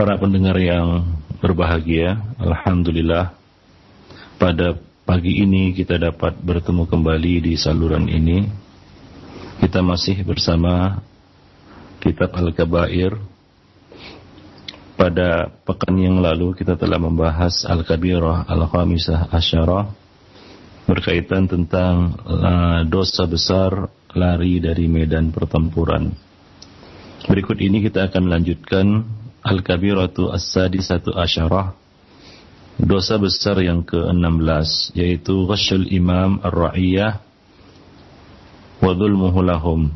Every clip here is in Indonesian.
Para pendengar yang berbahagia, Alhamdulillah pada pagi ini kita dapat bertemu kembali di saluran ini. Kita masih bersama kitab Al-Kabair. Pada pekan yang lalu kita telah membahas Al-Kabirah Al-Khamisah Asyarah berkaitan tentang uh, dosa besar lari dari medan pertempuran. Berikut ini kita akan lanjutkan Al-Kabiratu As-Sadisatu Asyarah. Dosa besar yang ke-16 Yaitu Ghasyul Imam Ar-Ra'iyah Wadhulmuhu lahum.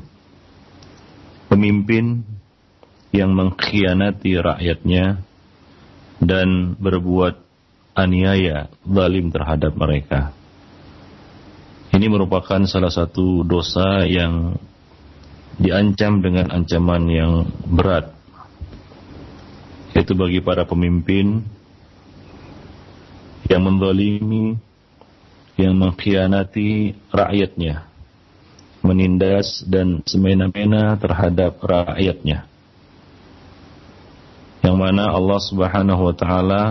Pemimpin yang mengkhianati rakyatnya Dan berbuat aniaya zalim terhadap mereka. Ini merupakan salah satu dosa yang diancam dengan ancaman yang berat. Itu bagi para pemimpin yang mendolimi, yang mengkhianati rakyatnya, menindas dan semena-mena terhadap rakyatnya. Yang mana Allah Subhanahu wa taala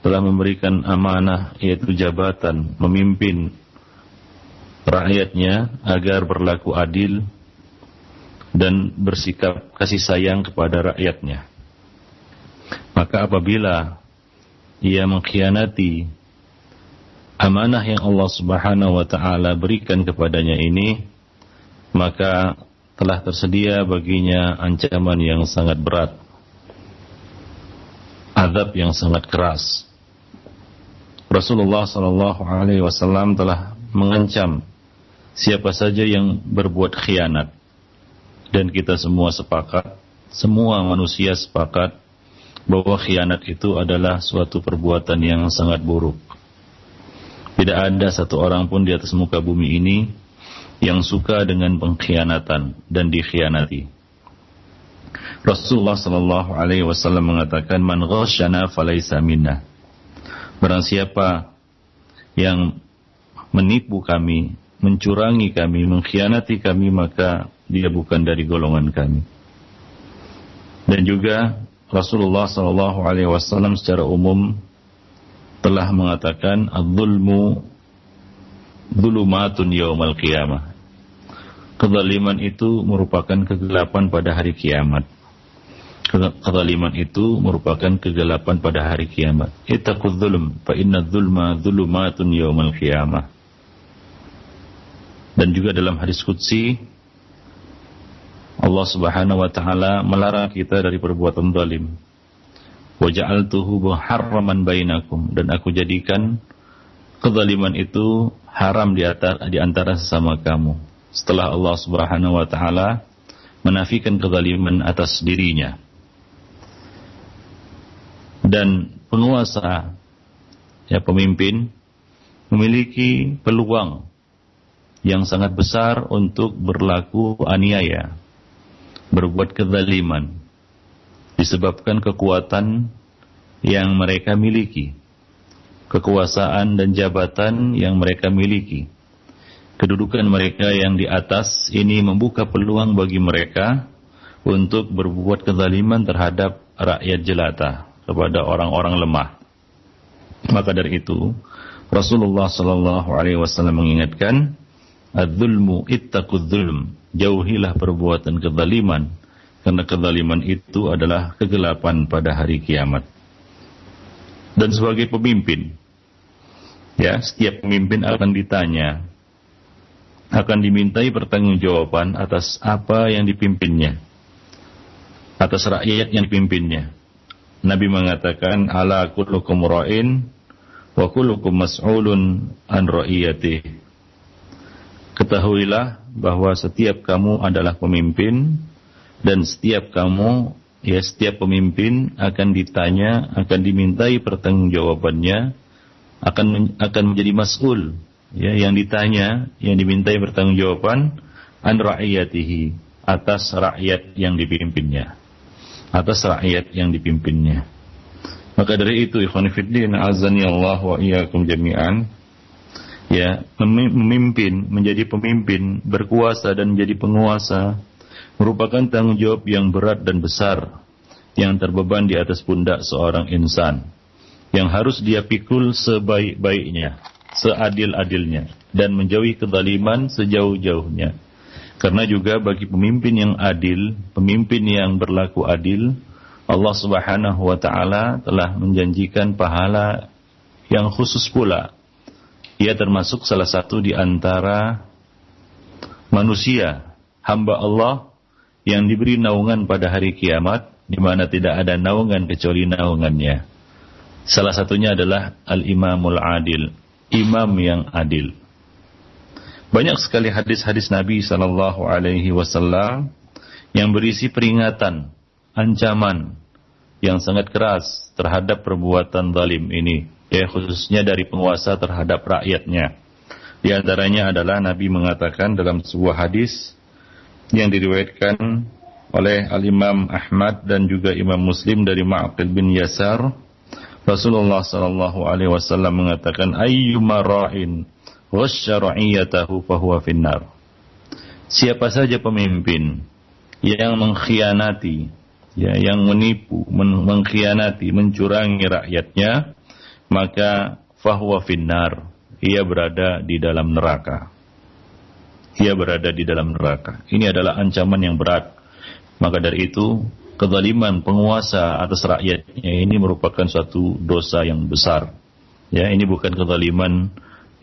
telah memberikan amanah yaitu jabatan memimpin rakyatnya agar berlaku adil dan bersikap kasih sayang kepada rakyatnya. Maka apabila ia mengkhianati amanah yang Allah Subhanahu wa taala berikan kepadanya ini, maka telah tersedia baginya ancaman yang sangat berat. Azab yang sangat keras. Rasulullah sallallahu alaihi wasallam telah mengancam siapa saja yang berbuat khianat dan kita semua sepakat semua manusia sepakat bahwa khianat itu adalah suatu perbuatan yang sangat buruk. Tidak ada satu orang pun di atas muka bumi ini yang suka dengan pengkhianatan dan dikhianati. Rasulullah Shallallahu Alaihi Wasallam mengatakan man ghasyana falaysa minna. Barang siapa yang menipu kami mencurangi kami, mengkhianati kami, maka dia bukan dari golongan kami. Dan juga Rasulullah Shallallahu Alaihi Wasallam secara umum telah mengatakan adzulmu zulumatun yaumal qiyamah. Kezaliman itu merupakan kegelapan pada hari kiamat. Kezaliman itu merupakan kegelapan pada hari kiamat. Ittaqul zulm fa inna dzulma dzulumatun yaumal qiyamah dan juga dalam hadis qudsi Allah Subhanahu wa taala melarang kita dari perbuatan zalim. Wa ja'altuhu muharraman bainakum dan aku jadikan kezaliman itu haram di antara, di antara sesama kamu. Setelah Allah Subhanahu wa taala menafikan kezaliman atas dirinya. Dan penguasa ya pemimpin memiliki peluang yang sangat besar untuk berlaku aniaya, berbuat kezaliman, disebabkan kekuatan yang mereka miliki, kekuasaan dan jabatan yang mereka miliki. Kedudukan mereka yang di atas ini membuka peluang bagi mereka untuk berbuat kezaliman terhadap rakyat jelata kepada orang-orang lemah. Maka dari itu, Rasulullah Shallallahu Alaihi Wasallam mengingatkan Adzulmu ittaqud zulm. Jauhilah perbuatan kezaliman karena kezaliman itu adalah kegelapan pada hari kiamat. Dan sebagai pemimpin, ya, setiap pemimpin akan ditanya, akan dimintai pertanggungjawaban atas apa yang dipimpinnya, atas rakyat yang dipimpinnya. Nabi mengatakan, "Ala kullukum ra'in wa kullukum mas'ulun an ra'iyatihi." Ketahuilah bahwa setiap kamu adalah pemimpin dan setiap kamu ya setiap pemimpin akan ditanya, akan dimintai pertanggungjawabannya, akan akan menjadi mas'ul, ya yang ditanya, yang dimintai pertanggungjawaban an ra'iyatihi atas rakyat yang dipimpinnya. Atas rakyat yang dipimpinnya. Maka dari itu ikhwan fillah azani Allah wa iyyakum jami'an ya memimpin menjadi pemimpin berkuasa dan menjadi penguasa merupakan tanggung jawab yang berat dan besar yang terbeban di atas pundak seorang insan yang harus dia pikul sebaik-baiknya, seadil-adilnya dan menjauhi kezaliman sejauh-jauhnya. Karena juga bagi pemimpin yang adil, pemimpin yang berlaku adil, Allah Subhanahu wa taala telah menjanjikan pahala yang khusus pula. Ia termasuk salah satu di antara manusia, hamba Allah yang diberi naungan pada hari kiamat di mana tidak ada naungan kecuali naungannya. Salah satunya adalah al-imamul adil, imam yang adil. Banyak sekali hadis-hadis Nabi sallallahu alaihi wasallam yang berisi peringatan, ancaman yang sangat keras terhadap perbuatan zalim ini, ya khususnya dari penguasa terhadap rakyatnya. Di antaranya adalah Nabi mengatakan dalam sebuah hadis yang diriwayatkan oleh Al-Imam Ahmad dan juga Imam Muslim dari Ma'qil bin Yasar Rasulullah sallallahu alaihi wasallam mengatakan ayyuma ra'in ghasya ra'iyatahu fahuwa finnar Siapa saja pemimpin yang mengkhianati ya yang menipu, men mengkhianati, mencurangi rakyatnya, maka fahuwa finnar, ia berada di dalam neraka. Ia berada di dalam neraka. Ini adalah ancaman yang berat. Maka dari itu, kezaliman penguasa atas rakyatnya ini merupakan suatu dosa yang besar. Ya, ini bukan kezaliman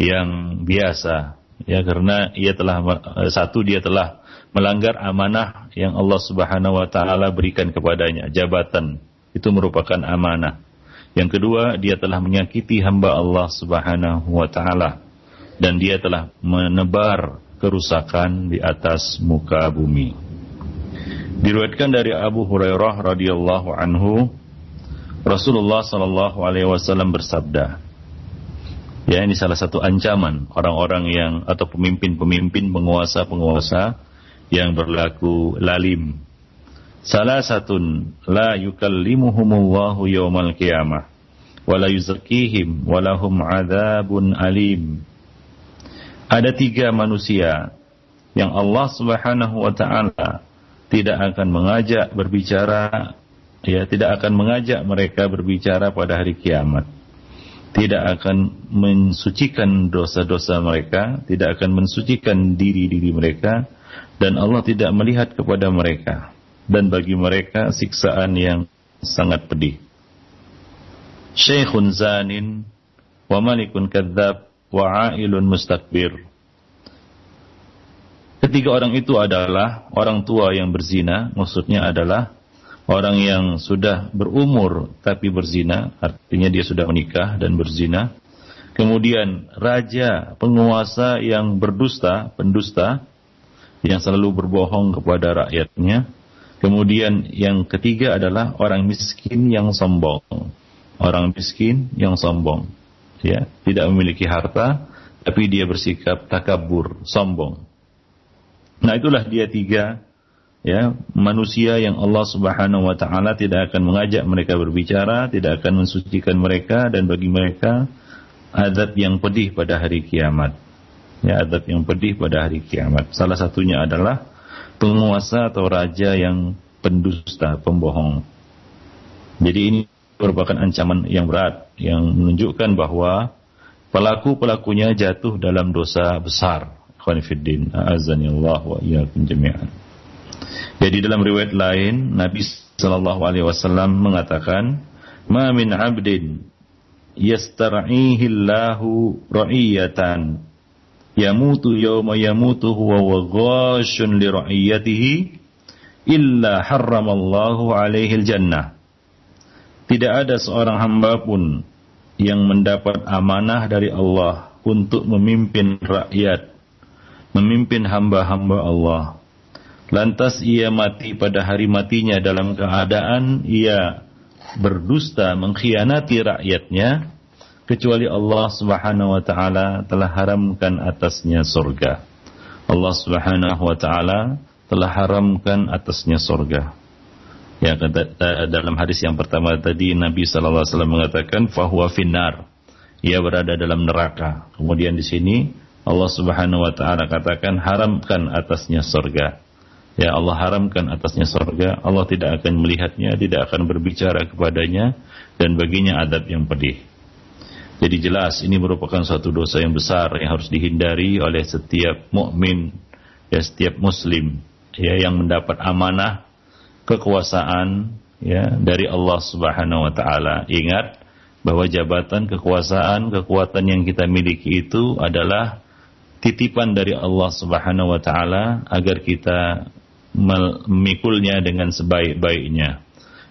yang biasa. Ya, karena ia telah satu dia telah melanggar amanah yang Allah Subhanahu wa taala berikan kepadanya, jabatan. Itu merupakan amanah. Yang kedua, dia telah menyakiti hamba Allah Subhanahu wa taala dan dia telah menebar kerusakan di atas muka bumi. Diriwayatkan dari Abu Hurairah radhiyallahu anhu, Rasulullah sallallahu alaihi wasallam bersabda, Ya, ini salah satu ancaman orang-orang yang atau pemimpin-pemimpin penguasa-penguasa yang berlaku lalim. Salah satun la yukallimuhumullahu yawmal qiyamah wa la yuzakkihim wa lahum adzabun alim. Ada tiga manusia yang Allah Subhanahu wa taala tidak akan mengajak berbicara ya tidak akan mengajak mereka berbicara pada hari kiamat. Tidak akan mensucikan dosa-dosa mereka, tidak akan mensucikan diri-diri mereka, dan Allah tidak melihat kepada mereka dan bagi mereka siksaan yang sangat pedih. Syekhun zanin wa malikun kadzab wa ailun mustakbir. Ketiga orang itu adalah orang tua yang berzina, maksudnya adalah orang yang sudah berumur tapi berzina, artinya dia sudah menikah dan berzina. Kemudian raja, penguasa yang berdusta, pendusta, yang selalu berbohong kepada rakyatnya. Kemudian yang ketiga adalah orang miskin yang sombong. Orang miskin yang sombong. Ya, tidak memiliki harta tapi dia bersikap takabur, sombong. Nah, itulah dia tiga ya, manusia yang Allah Subhanahu wa taala tidak akan mengajak mereka berbicara, tidak akan mensucikan mereka dan bagi mereka azab yang pedih pada hari kiamat ya adab yang pedih pada hari kiamat. Salah satunya adalah penguasa atau raja yang pendusta, pembohong. Jadi ini merupakan ancaman yang berat yang menunjukkan bahwa pelaku-pelakunya jatuh dalam dosa besar. Khonifuddin, Allah wa jami'an. Jadi dalam riwayat lain Nabi sallallahu alaihi wasallam mengatakan, "Ma min 'abdin yastar'ihi Allahu ra'iyatan yamutu yawma yamutu huwa wa ghashun li ra'iyatihi illa harramallahu alaihi jannah. Tidak ada seorang hamba pun yang mendapat amanah dari Allah untuk memimpin rakyat, memimpin hamba-hamba Allah. lantas ia mati pada hari matinya dalam keadaan ia berdusta mengkhianati rakyatnya kecuali Allah Subhanahu wa taala telah haramkan atasnya surga. Allah Subhanahu wa taala telah haramkan atasnya surga. Ya kata, dalam hadis yang pertama tadi Nabi sallallahu alaihi wasallam mengatakan fahuwa finnar. Ia berada dalam neraka. Kemudian di sini Allah Subhanahu wa taala katakan haramkan atasnya surga. Ya Allah haramkan atasnya surga, Allah tidak akan melihatnya, tidak akan berbicara kepadanya dan baginya adab yang pedih. Jadi jelas ini merupakan suatu dosa yang besar yang harus dihindari oleh setiap mukmin, ya setiap muslim ya yang mendapat amanah kekuasaan ya dari Allah Subhanahu wa taala. Ingat bahwa jabatan kekuasaan, kekuatan yang kita miliki itu adalah titipan dari Allah Subhanahu wa taala agar kita memikulnya dengan sebaik-baiknya.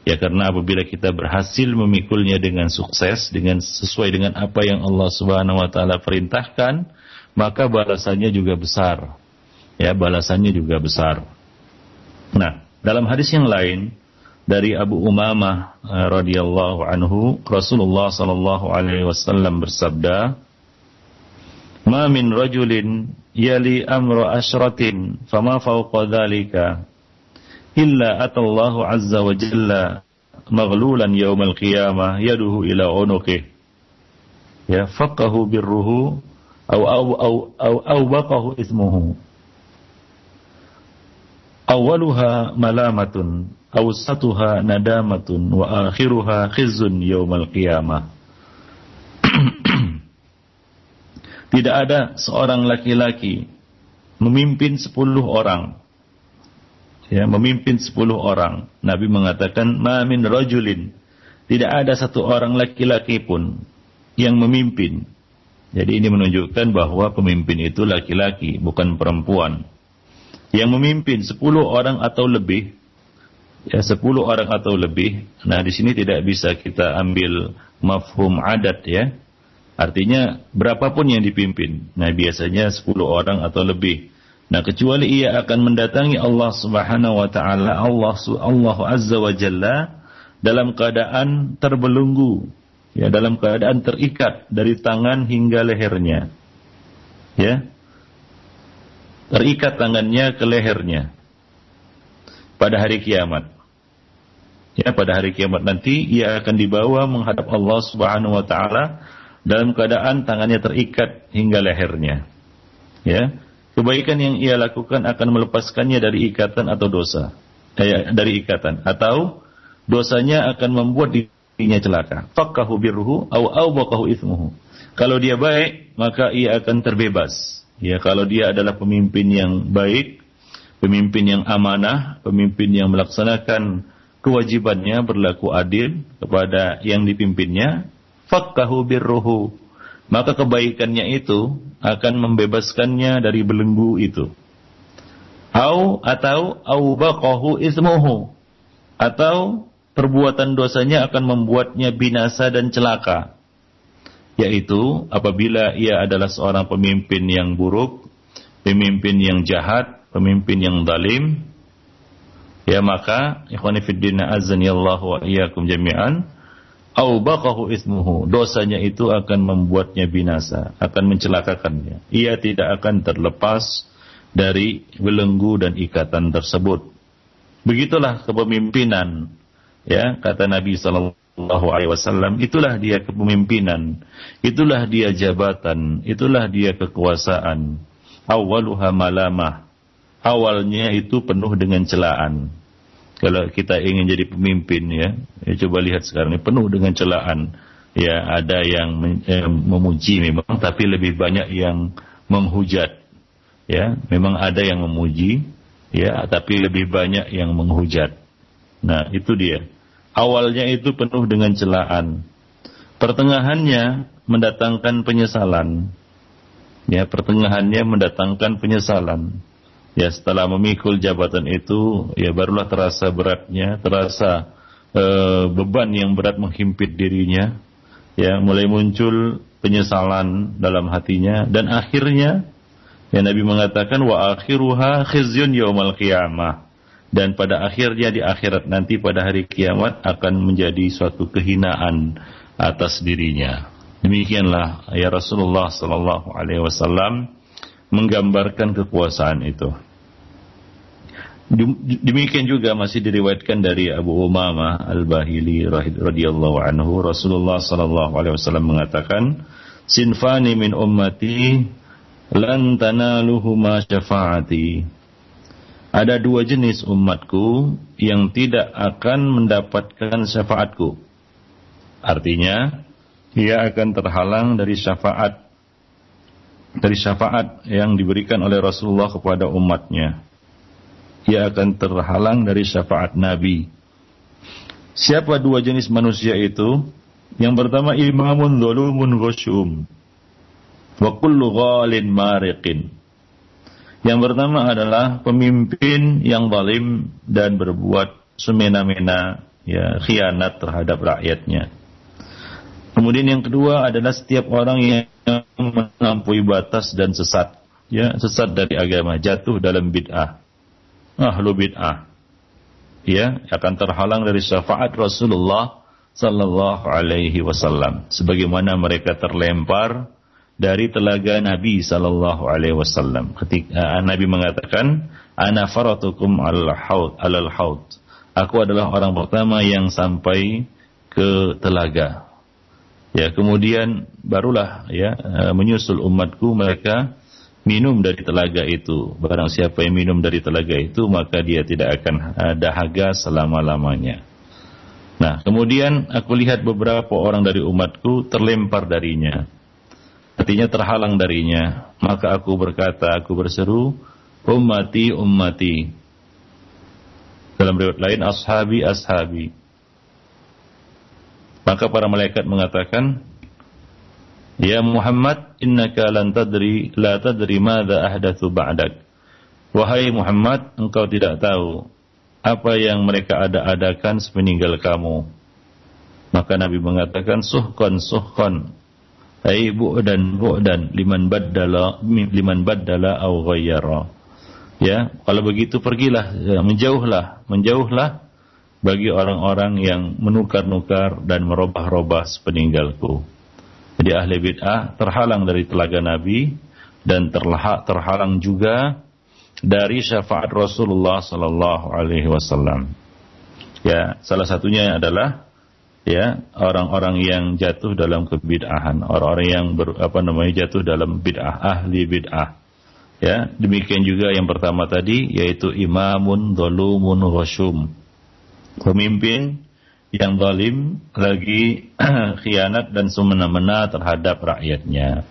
Ya karena apabila kita berhasil memikulnya dengan sukses, dengan sesuai dengan apa yang Allah Subhanahu wa taala perintahkan, maka balasannya juga besar. Ya, balasannya juga besar. Nah, dalam hadis yang lain dari Abu Umamah eh, radhiyallahu anhu, Rasulullah sallallahu alaihi wasallam bersabda, "Ma min rajulin yali amru asyratin fama fawqa dhalika illa atallahu azza wa jalla maghlulan yawmal qiyamah yaduhu ila unuqih. Ya faqahu birruhu aw aw aw aw aw baqahu ismuhu. Awaluha malamatun awsatuha nadamatun wa akhiruha khizzun yawmal qiyamah. Tidak ada seorang laki-laki memimpin sepuluh orang. Ya, memimpin sepuluh orang. Nabi mengatakan, Ma min rajulin. Tidak ada satu orang laki-laki pun yang memimpin. Jadi ini menunjukkan bahwa pemimpin itu laki-laki, bukan perempuan. Yang memimpin sepuluh orang atau lebih, ya sepuluh orang atau lebih. Nah di sini tidak bisa kita ambil mafhum adat ya, Artinya berapapun yang dipimpin. Nah biasanya 10 orang atau lebih. Nah kecuali ia akan mendatangi Allah Subhanahu wa taala, Allah Allah Azza wa Jalla dalam keadaan terbelenggu, ya dalam keadaan terikat dari tangan hingga lehernya. Ya. Terikat tangannya ke lehernya pada hari kiamat. Ya, pada hari kiamat nanti ia akan dibawa menghadap Allah Subhanahu wa taala dalam keadaan tangannya terikat hingga lehernya. Ya, kebaikan yang ia lakukan akan melepaskannya dari ikatan atau dosa, eh, dari ikatan atau dosanya akan membuat dirinya celaka. Fakahu birruhu au au ismuhu. Kalau dia baik, maka ia akan terbebas. Ya, kalau dia adalah pemimpin yang baik, pemimpin yang amanah, pemimpin yang melaksanakan kewajibannya berlaku adil kepada yang dipimpinnya, fakkahu birruhu. Maka kebaikannya itu akan membebaskannya dari belenggu itu. Au atau au baqahu ismuhu. Atau perbuatan dosanya akan membuatnya binasa dan celaka. Yaitu apabila ia adalah seorang pemimpin yang buruk, pemimpin yang jahat, pemimpin yang zalim, ya maka ikhwanifiddina azan ya wa iyyakum jami'an au baqahu ismuhu. Dosanya itu akan membuatnya binasa akan mencelakakannya. Ia tidak akan terlepas dari belenggu dan ikatan tersebut. Begitulah kepemimpinan ya kata Nabi sallallahu alaihi wasallam. Itulah dia kepemimpinan. Itulah dia jabatan. Itulah dia kekuasaan. Awaluha malamah. Awalnya itu penuh dengan celaan kalau kita ingin jadi pemimpin ya, ya coba lihat sekarang ini penuh dengan celaan. Ya, ada yang eh, memuji memang tapi lebih banyak yang menghujat. Ya, memang ada yang memuji ya, tapi lebih banyak yang menghujat. Nah, itu dia. Awalnya itu penuh dengan celaan. Pertengahannya mendatangkan penyesalan. Ya, pertengahannya mendatangkan penyesalan ya setelah memikul jabatan itu ya barulah terasa beratnya terasa e, beban yang berat menghimpit dirinya ya mulai muncul penyesalan dalam hatinya dan akhirnya Ya Nabi mengatakan wa akhiruha khizyun yaumal qiyamah. Dan pada akhirnya di akhirat nanti pada hari kiamat akan menjadi suatu kehinaan atas dirinya. Demikianlah ya Rasulullah sallallahu alaihi wasallam menggambarkan kekuasaan itu. Demikian juga masih diriwayatkan dari Abu Umamah Al-Bahili radhiyallahu anhu. Rasulullah sallallahu alaihi wasallam mengatakan sinfani min ummati lan tanaluhuma syafaati. Ada dua jenis umatku yang tidak akan mendapatkan syafaatku. Artinya ia akan terhalang dari syafaat dari syafaat yang diberikan oleh Rasulullah kepada umatnya ia akan terhalang dari syafaat Nabi. Siapa dua jenis manusia itu? Yang pertama imamun zalumun ghasyum. Wa kullu ghalin. Yang pertama adalah pemimpin yang zalim dan berbuat semena-mena ya khianat terhadap rakyatnya. Kemudian yang kedua adalah setiap orang yang mengampui batas dan sesat, ya, sesat dari agama, jatuh dalam bid'ah. Ahlu bid'ah. Ya akan terhalang dari syafaat Rasulullah sallallahu alaihi wasallam. Sebagaimana mereka terlempar dari telaga Nabi sallallahu alaihi wasallam. Ketika uh, Nabi mengatakan ana faratukum alal haud alal haud. Aku adalah orang pertama yang sampai ke telaga ya kemudian barulah ya uh, menyusul umatku mereka minum dari telaga itu. Barang siapa yang minum dari telaga itu, maka dia tidak akan dahaga selama-lamanya. Nah, kemudian aku lihat beberapa orang dari umatku terlempar darinya. Artinya terhalang darinya. Maka aku berkata, aku berseru, ummati, ummati. Dalam riwayat lain, ashabi, ashabi. Maka para malaikat mengatakan, Ya Muhammad, innaka lan tadri la tadri madza ahdatsu ba'dak. Wahai Muhammad, engkau tidak tahu apa yang mereka ada-adakan sepeninggal kamu. Maka Nabi mengatakan suhkon suhkon ai bu'dan bu'dan liman baddala liman baddala au ghayyara. Ya, kalau begitu pergilah, ya, menjauhlah, menjauhlah bagi orang-orang yang menukar-nukar dan merubah-rubah sepeninggalku. Jadi ahli bid'ah terhalang dari telaga Nabi dan terlahak terhalang juga dari syafaat Rasulullah sallallahu alaihi wasallam. Ya, salah satunya adalah ya orang-orang yang jatuh dalam kebid'ahan, orang-orang yang ber, apa namanya jatuh dalam bid'ah, ahli bid'ah. Ya, demikian juga yang pertama tadi yaitu imamun dhulumun ghasyum. Pemimpin yang zalim lagi khianat dan semena-mena terhadap rakyatnya.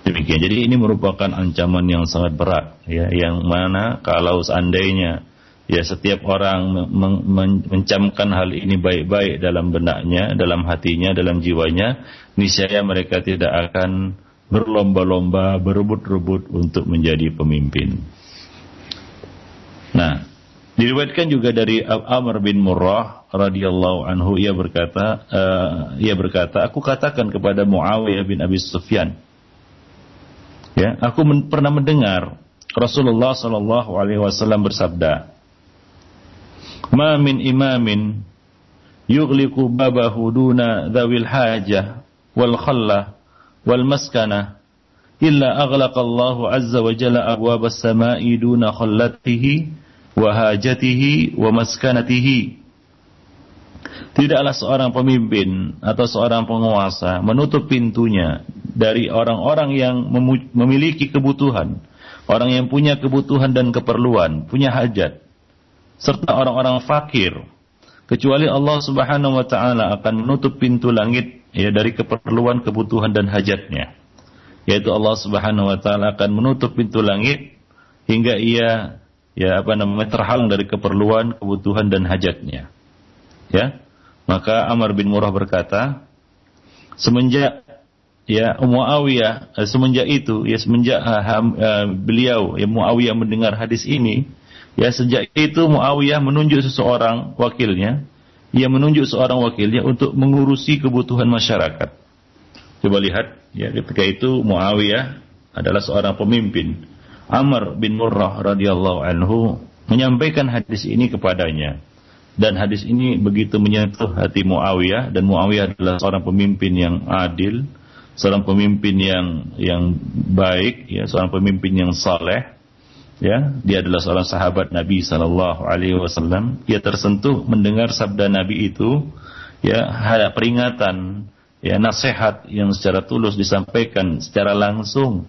Demikian. Jadi ini merupakan ancaman yang sangat berat ya yang mana kalau seandainya ya setiap orang men men mencamkan hal ini baik-baik dalam benaknya, dalam hatinya, dalam jiwanya, niscaya mereka tidak akan berlomba-lomba, berebut-rebut untuk menjadi pemimpin. Nah, diriwayatkan juga dari Amr bin Murrah radhiyallahu anhu ia berkata uh, ia berkata aku katakan kepada Muawiyah bin Abi Sufyan ya aku men pernah mendengar Rasulullah sallallahu alaihi wasallam bersabda ma min imamin yughliqu babahu duna dhawil hajah wal khalla wal maskana illa aghlaqa Allah azza wa jalla abwab as-sama'i duna khallatihi wa hajatihi wa maskanatihi Tidaklah seorang pemimpin atau seorang penguasa menutup pintunya dari orang-orang yang memiliki kebutuhan, orang yang punya kebutuhan dan keperluan, punya hajat, serta orang-orang fakir. Kecuali Allah Subhanahu wa taala akan menutup pintu langit ya dari keperluan, kebutuhan dan hajatnya. Yaitu Allah Subhanahu wa taala akan menutup pintu langit hingga ia ya apa namanya terhalang dari keperluan, kebutuhan dan hajatnya. Ya. Maka Amr bin Murrah berkata, semenjak ya Muawiyah eh, semenjak itu ya semenjak uh, beliau ya Muawiyah mendengar hadis ini ya sejak itu Muawiyah menunjuk seseorang wakilnya ia menunjuk seorang wakilnya untuk mengurusi kebutuhan masyarakat coba lihat ya ketika itu Muawiyah adalah seorang pemimpin Amr bin Murrah radhiyallahu anhu menyampaikan hadis ini kepadanya. Dan hadis ini begitu menyentuh hati Muawiyah dan Muawiyah adalah seorang pemimpin yang adil, seorang pemimpin yang yang baik, ya, seorang pemimpin yang saleh. Ya, dia adalah seorang sahabat Nabi sallallahu alaihi wasallam. Dia tersentuh mendengar sabda Nabi itu, ya, ada peringatan, ya, nasihat yang secara tulus disampaikan secara langsung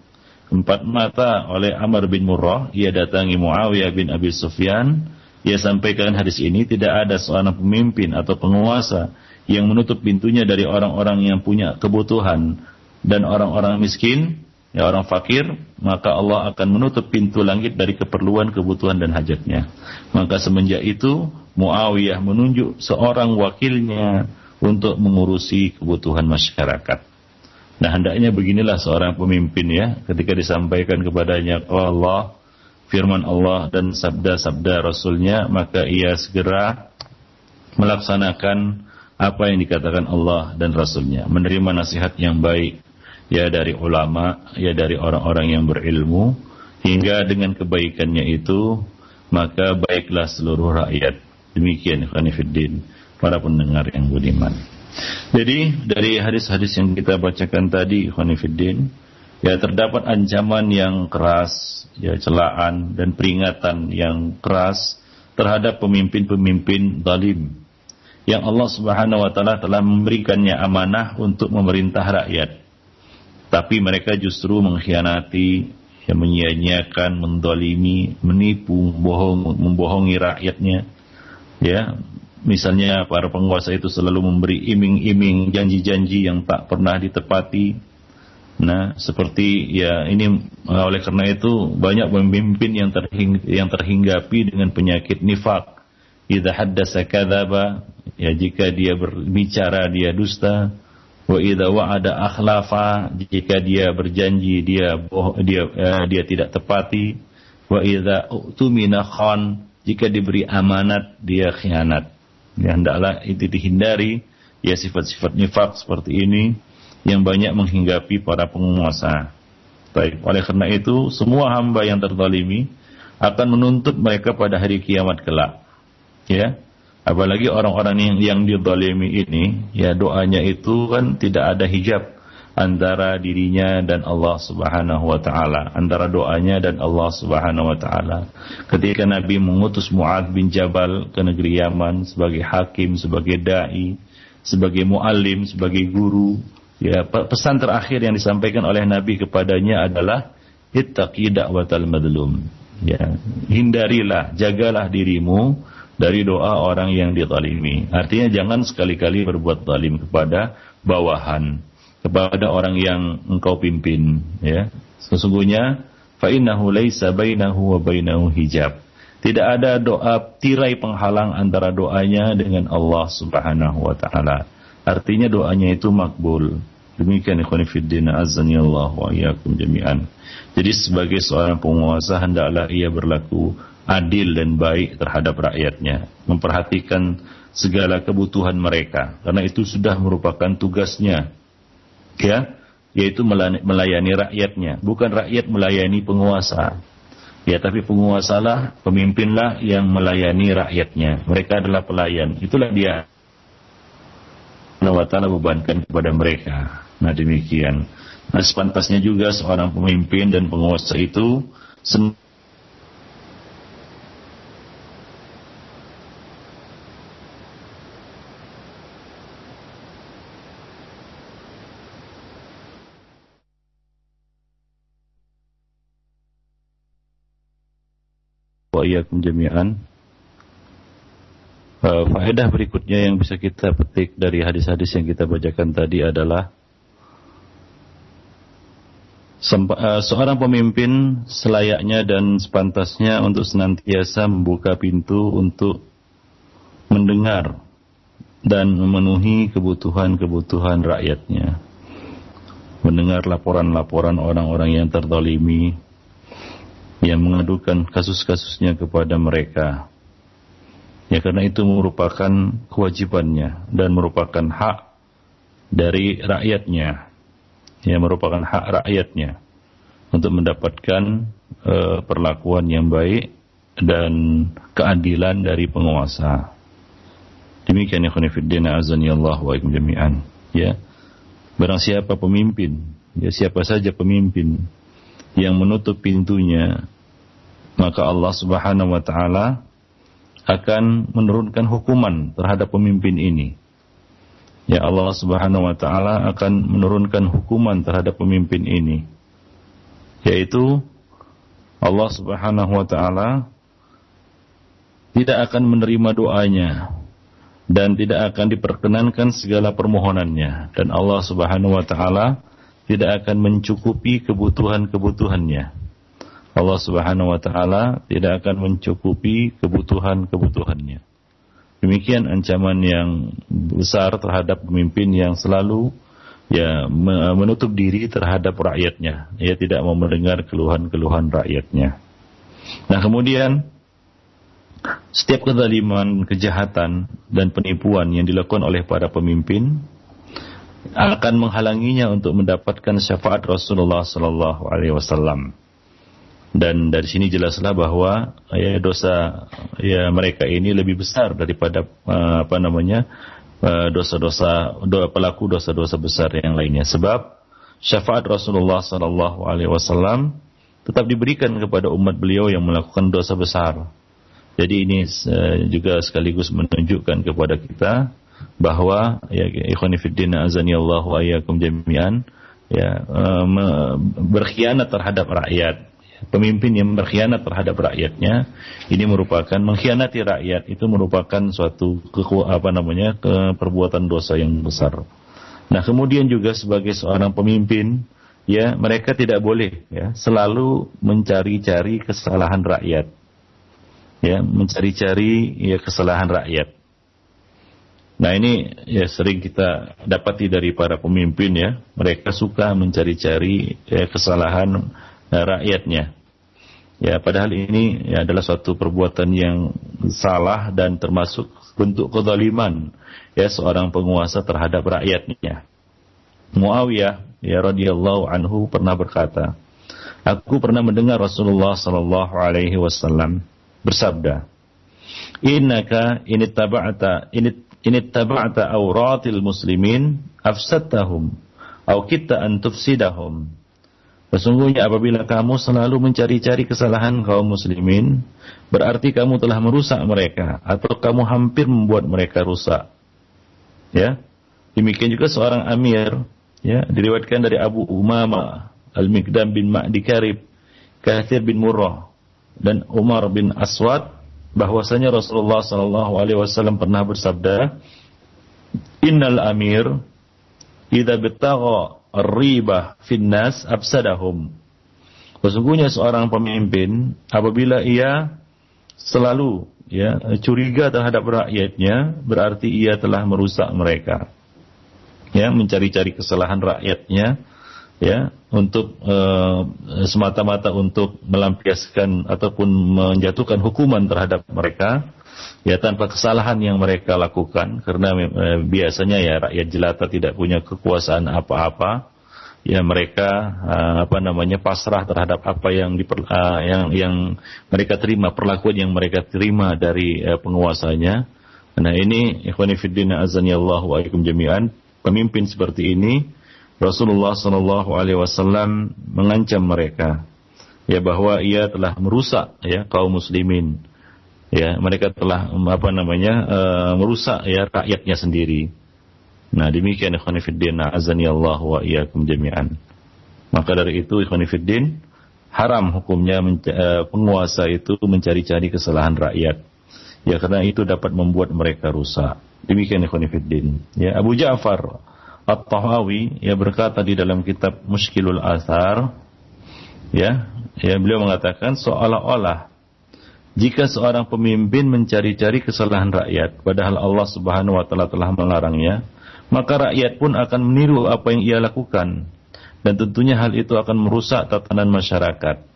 empat mata oleh Amr bin Murrah. Ia datangi Muawiyah bin Abi Sufyan ia sampaikan hadis ini tidak ada seorang pemimpin atau penguasa yang menutup pintunya dari orang-orang yang punya kebutuhan dan orang-orang miskin, ya orang fakir, maka Allah akan menutup pintu langit dari keperluan, kebutuhan dan hajatnya. Maka semenjak itu Muawiyah menunjuk seorang wakilnya untuk mengurusi kebutuhan masyarakat. Nah hendaknya beginilah seorang pemimpin ya ketika disampaikan kepadanya oh Allah firman Allah dan sabda-sabda Rasulnya maka ia segera melaksanakan apa yang dikatakan Allah dan Rasulnya menerima nasihat yang baik ya dari ulama ya dari orang-orang yang berilmu. Hingga dengan kebaikannya itu maka baiklah seluruh rakyat. Demikian Khanifuddin para pendengar yang budiman jadi dari hadis-hadis yang kita bacakan tadi Khanifuddin ya terdapat ancaman yang keras, ya celaan dan peringatan yang keras terhadap pemimpin-pemimpin zalim yang Allah Subhanahu wa taala telah memberikannya amanah untuk memerintah rakyat. Tapi mereka justru mengkhianati, yang menyia-nyiakan, mendolimi, menipu, membohong, membohongi rakyatnya. Ya, misalnya para penguasa itu selalu memberi iming-iming janji-janji yang tak pernah ditepati Nah, seperti ya ini oleh karena itu banyak pemimpin yang terhing, yang terhinggapi dengan penyakit nifak. Idza haddasa kadzaba, ya jika dia berbicara dia dusta. Wa idza wa'ada akhlafa, jika dia berjanji dia boh, dia eh, dia tidak tepati. Wa idza utumina khan, jika diberi amanat dia khianat. Ya hendaklah itu dihindari ya sifat-sifat nifak seperti ini yang banyak menghinggapi para penguasa. Baik, oleh karena itu semua hamba yang terzalimi akan menuntut mereka pada hari kiamat kelak. Ya. Apalagi orang-orang yang yang dizalimi ini, ya doanya itu kan tidak ada hijab antara dirinya dan Allah Subhanahu wa taala, antara doanya dan Allah Subhanahu wa taala. Ketika Nabi mengutus Muad bin Jabal ke negeri Yaman sebagai hakim, sebagai dai, sebagai muallim, sebagai guru, Ya, pesan terakhir yang disampaikan oleh Nabi kepadanya adalah ittaqi da'watal madlum. Ya, hindarilah, jagalah dirimu dari doa orang yang dizalimi. Artinya jangan sekali-kali berbuat zalim kepada bawahan, kepada orang yang engkau pimpin, ya. Sesungguhnya fa innahu laisa bainahu wa bainahu hijab. Tidak ada doa tirai penghalang antara doanya dengan Allah Subhanahu wa taala. Artinya doanya itu makbul. Demikian ikhwan fillah azani Allah wa iyyakum jami'an. Jadi sebagai seorang penguasa hendaklah ia berlaku adil dan baik terhadap rakyatnya, memperhatikan segala kebutuhan mereka karena itu sudah merupakan tugasnya. Ya, yaitu melayani rakyatnya, bukan rakyat melayani penguasa. Ya, tapi penguasalah, pemimpinlah yang melayani rakyatnya. Mereka adalah pelayan. Itulah dia Allah Ta'ala bebankan kepada mereka. Nah demikian. Nah sepantasnya juga seorang pemimpin dan penguasa itu wa iyyakum jami'an Uh, faedah berikutnya yang bisa kita petik dari hadis-hadis yang kita bacakan tadi adalah uh, seorang pemimpin selayaknya dan sepantasnya untuk senantiasa membuka pintu untuk mendengar dan memenuhi kebutuhan-kebutuhan rakyatnya. Mendengar laporan-laporan orang-orang yang terdolimi yang mengadukan kasus-kasusnya kepada mereka Ya karena itu merupakan kewajibannya dan merupakan hak dari rakyatnya. Ya merupakan hak rakyatnya untuk mendapatkan uh, perlakuan yang baik dan keadilan dari penguasa. Demikian ya khonifuddin azani Allah wa jami'an. Ya. Barang siapa pemimpin, ya siapa saja pemimpin yang menutup pintunya, maka Allah Subhanahu wa taala akan menurunkan hukuman terhadap pemimpin ini. Ya Allah Subhanahu wa taala akan menurunkan hukuman terhadap pemimpin ini. Yaitu Allah Subhanahu wa taala tidak akan menerima doanya dan tidak akan diperkenankan segala permohonannya dan Allah Subhanahu wa taala tidak akan mencukupi kebutuhan-kebutuhannya. Allah Subhanahu wa taala tidak akan mencukupi kebutuhan-kebutuhannya. Demikian ancaman yang besar terhadap pemimpin yang selalu ya menutup diri terhadap rakyatnya. Ia tidak mau mendengar keluhan-keluhan rakyatnya. Nah, kemudian setiap kezaliman, kejahatan dan penipuan yang dilakukan oleh para pemimpin akan menghalanginya untuk mendapatkan syafaat Rasulullah sallallahu alaihi wasallam. Dan dari sini jelaslah bahwa ya dosa ya mereka ini lebih besar daripada uh, apa namanya uh, dosa-dosa do, pelaku dosa-dosa besar yang lainnya. Sebab syafaat Rasulullah sallallahu alaihi wasallam tetap diberikan kepada umat beliau yang melakukan dosa besar. Jadi ini uh, juga sekaligus menunjukkan kepada kita bahwa ya ikhwan fillah azani Allah wa iyyakum jami'an ya uh, berkhianat terhadap rakyat pemimpin yang berkhianat terhadap rakyatnya ini merupakan mengkhianati rakyat itu merupakan suatu keku, apa namanya ke, perbuatan dosa yang besar. Nah, kemudian juga sebagai seorang pemimpin ya mereka tidak boleh ya selalu mencari-cari kesalahan rakyat. Ya, mencari-cari ya kesalahan rakyat. Nah ini ya sering kita dapati dari para pemimpin ya, mereka suka mencari-cari ya, kesalahan Eh, rakyatnya. Ya, padahal ini ya, adalah suatu perbuatan yang salah dan termasuk bentuk kezaliman ya seorang penguasa terhadap rakyatnya. Muawiyah ya radhiyallahu anhu pernah berkata, aku pernah mendengar Rasulullah sallallahu alaihi wasallam bersabda, "Innaka in ittaba'ta in ittaba'ta awratil muslimin afsadtahum aw kitta an tufsidahum." Sesungguhnya apabila kamu selalu mencari-cari kesalahan kaum muslimin, berarti kamu telah merusak mereka atau kamu hampir membuat mereka rusak. Ya. Demikian juga seorang amir, ya, diriwayatkan dari Abu Umama Al-Mikdam bin Ma'di Karib, Kathir bin Murrah dan Umar bin Aswad bahwasanya Rasulullah sallallahu alaihi wasallam pernah bersabda, "Innal amir idza bitagha ribah finnas absadahum. Sesungguhnya seorang pemimpin apabila ia selalu ya curiga terhadap rakyatnya berarti ia telah merusak mereka. Ya, mencari-cari kesalahan rakyatnya ya untuk uh, semata-mata untuk melampiaskan ataupun menjatuhkan hukuman terhadap mereka ya tanpa kesalahan yang mereka lakukan. Karena e, biasanya ya rakyat jelata tidak punya kekuasaan apa-apa. Ya mereka e, apa namanya pasrah terhadap apa yang diper, e, yang yang mereka terima perlakuan yang mereka terima dari e, penguasanya. Nah ini ikhwani fillah azani Allah wa jami'an pemimpin seperti ini Rasulullah Shallallahu alaihi wasallam mengancam mereka ya bahwa ia telah merusak ya kaum muslimin ya mereka telah apa namanya uh, merusak ya rakyatnya sendiri. Nah demikian ikhwanifiddin azani Allah wa iyyakum jami'an. Maka dari itu ikhwanifiddin haram hukumnya uh, penguasa itu mencari-cari kesalahan rakyat. Ya karena itu dapat membuat mereka rusak. Demikian ikhwanifiddin. Ya Abu Ja'far At-Tahawi ya berkata di dalam kitab Muskilul Athar ya ya beliau mengatakan seolah-olah jika seorang pemimpin mencari-cari kesalahan rakyat, padahal Allah Subhanahu wa taala telah melarangnya, maka rakyat pun akan meniru apa yang ia lakukan. Dan tentunya hal itu akan merusak tatanan masyarakat.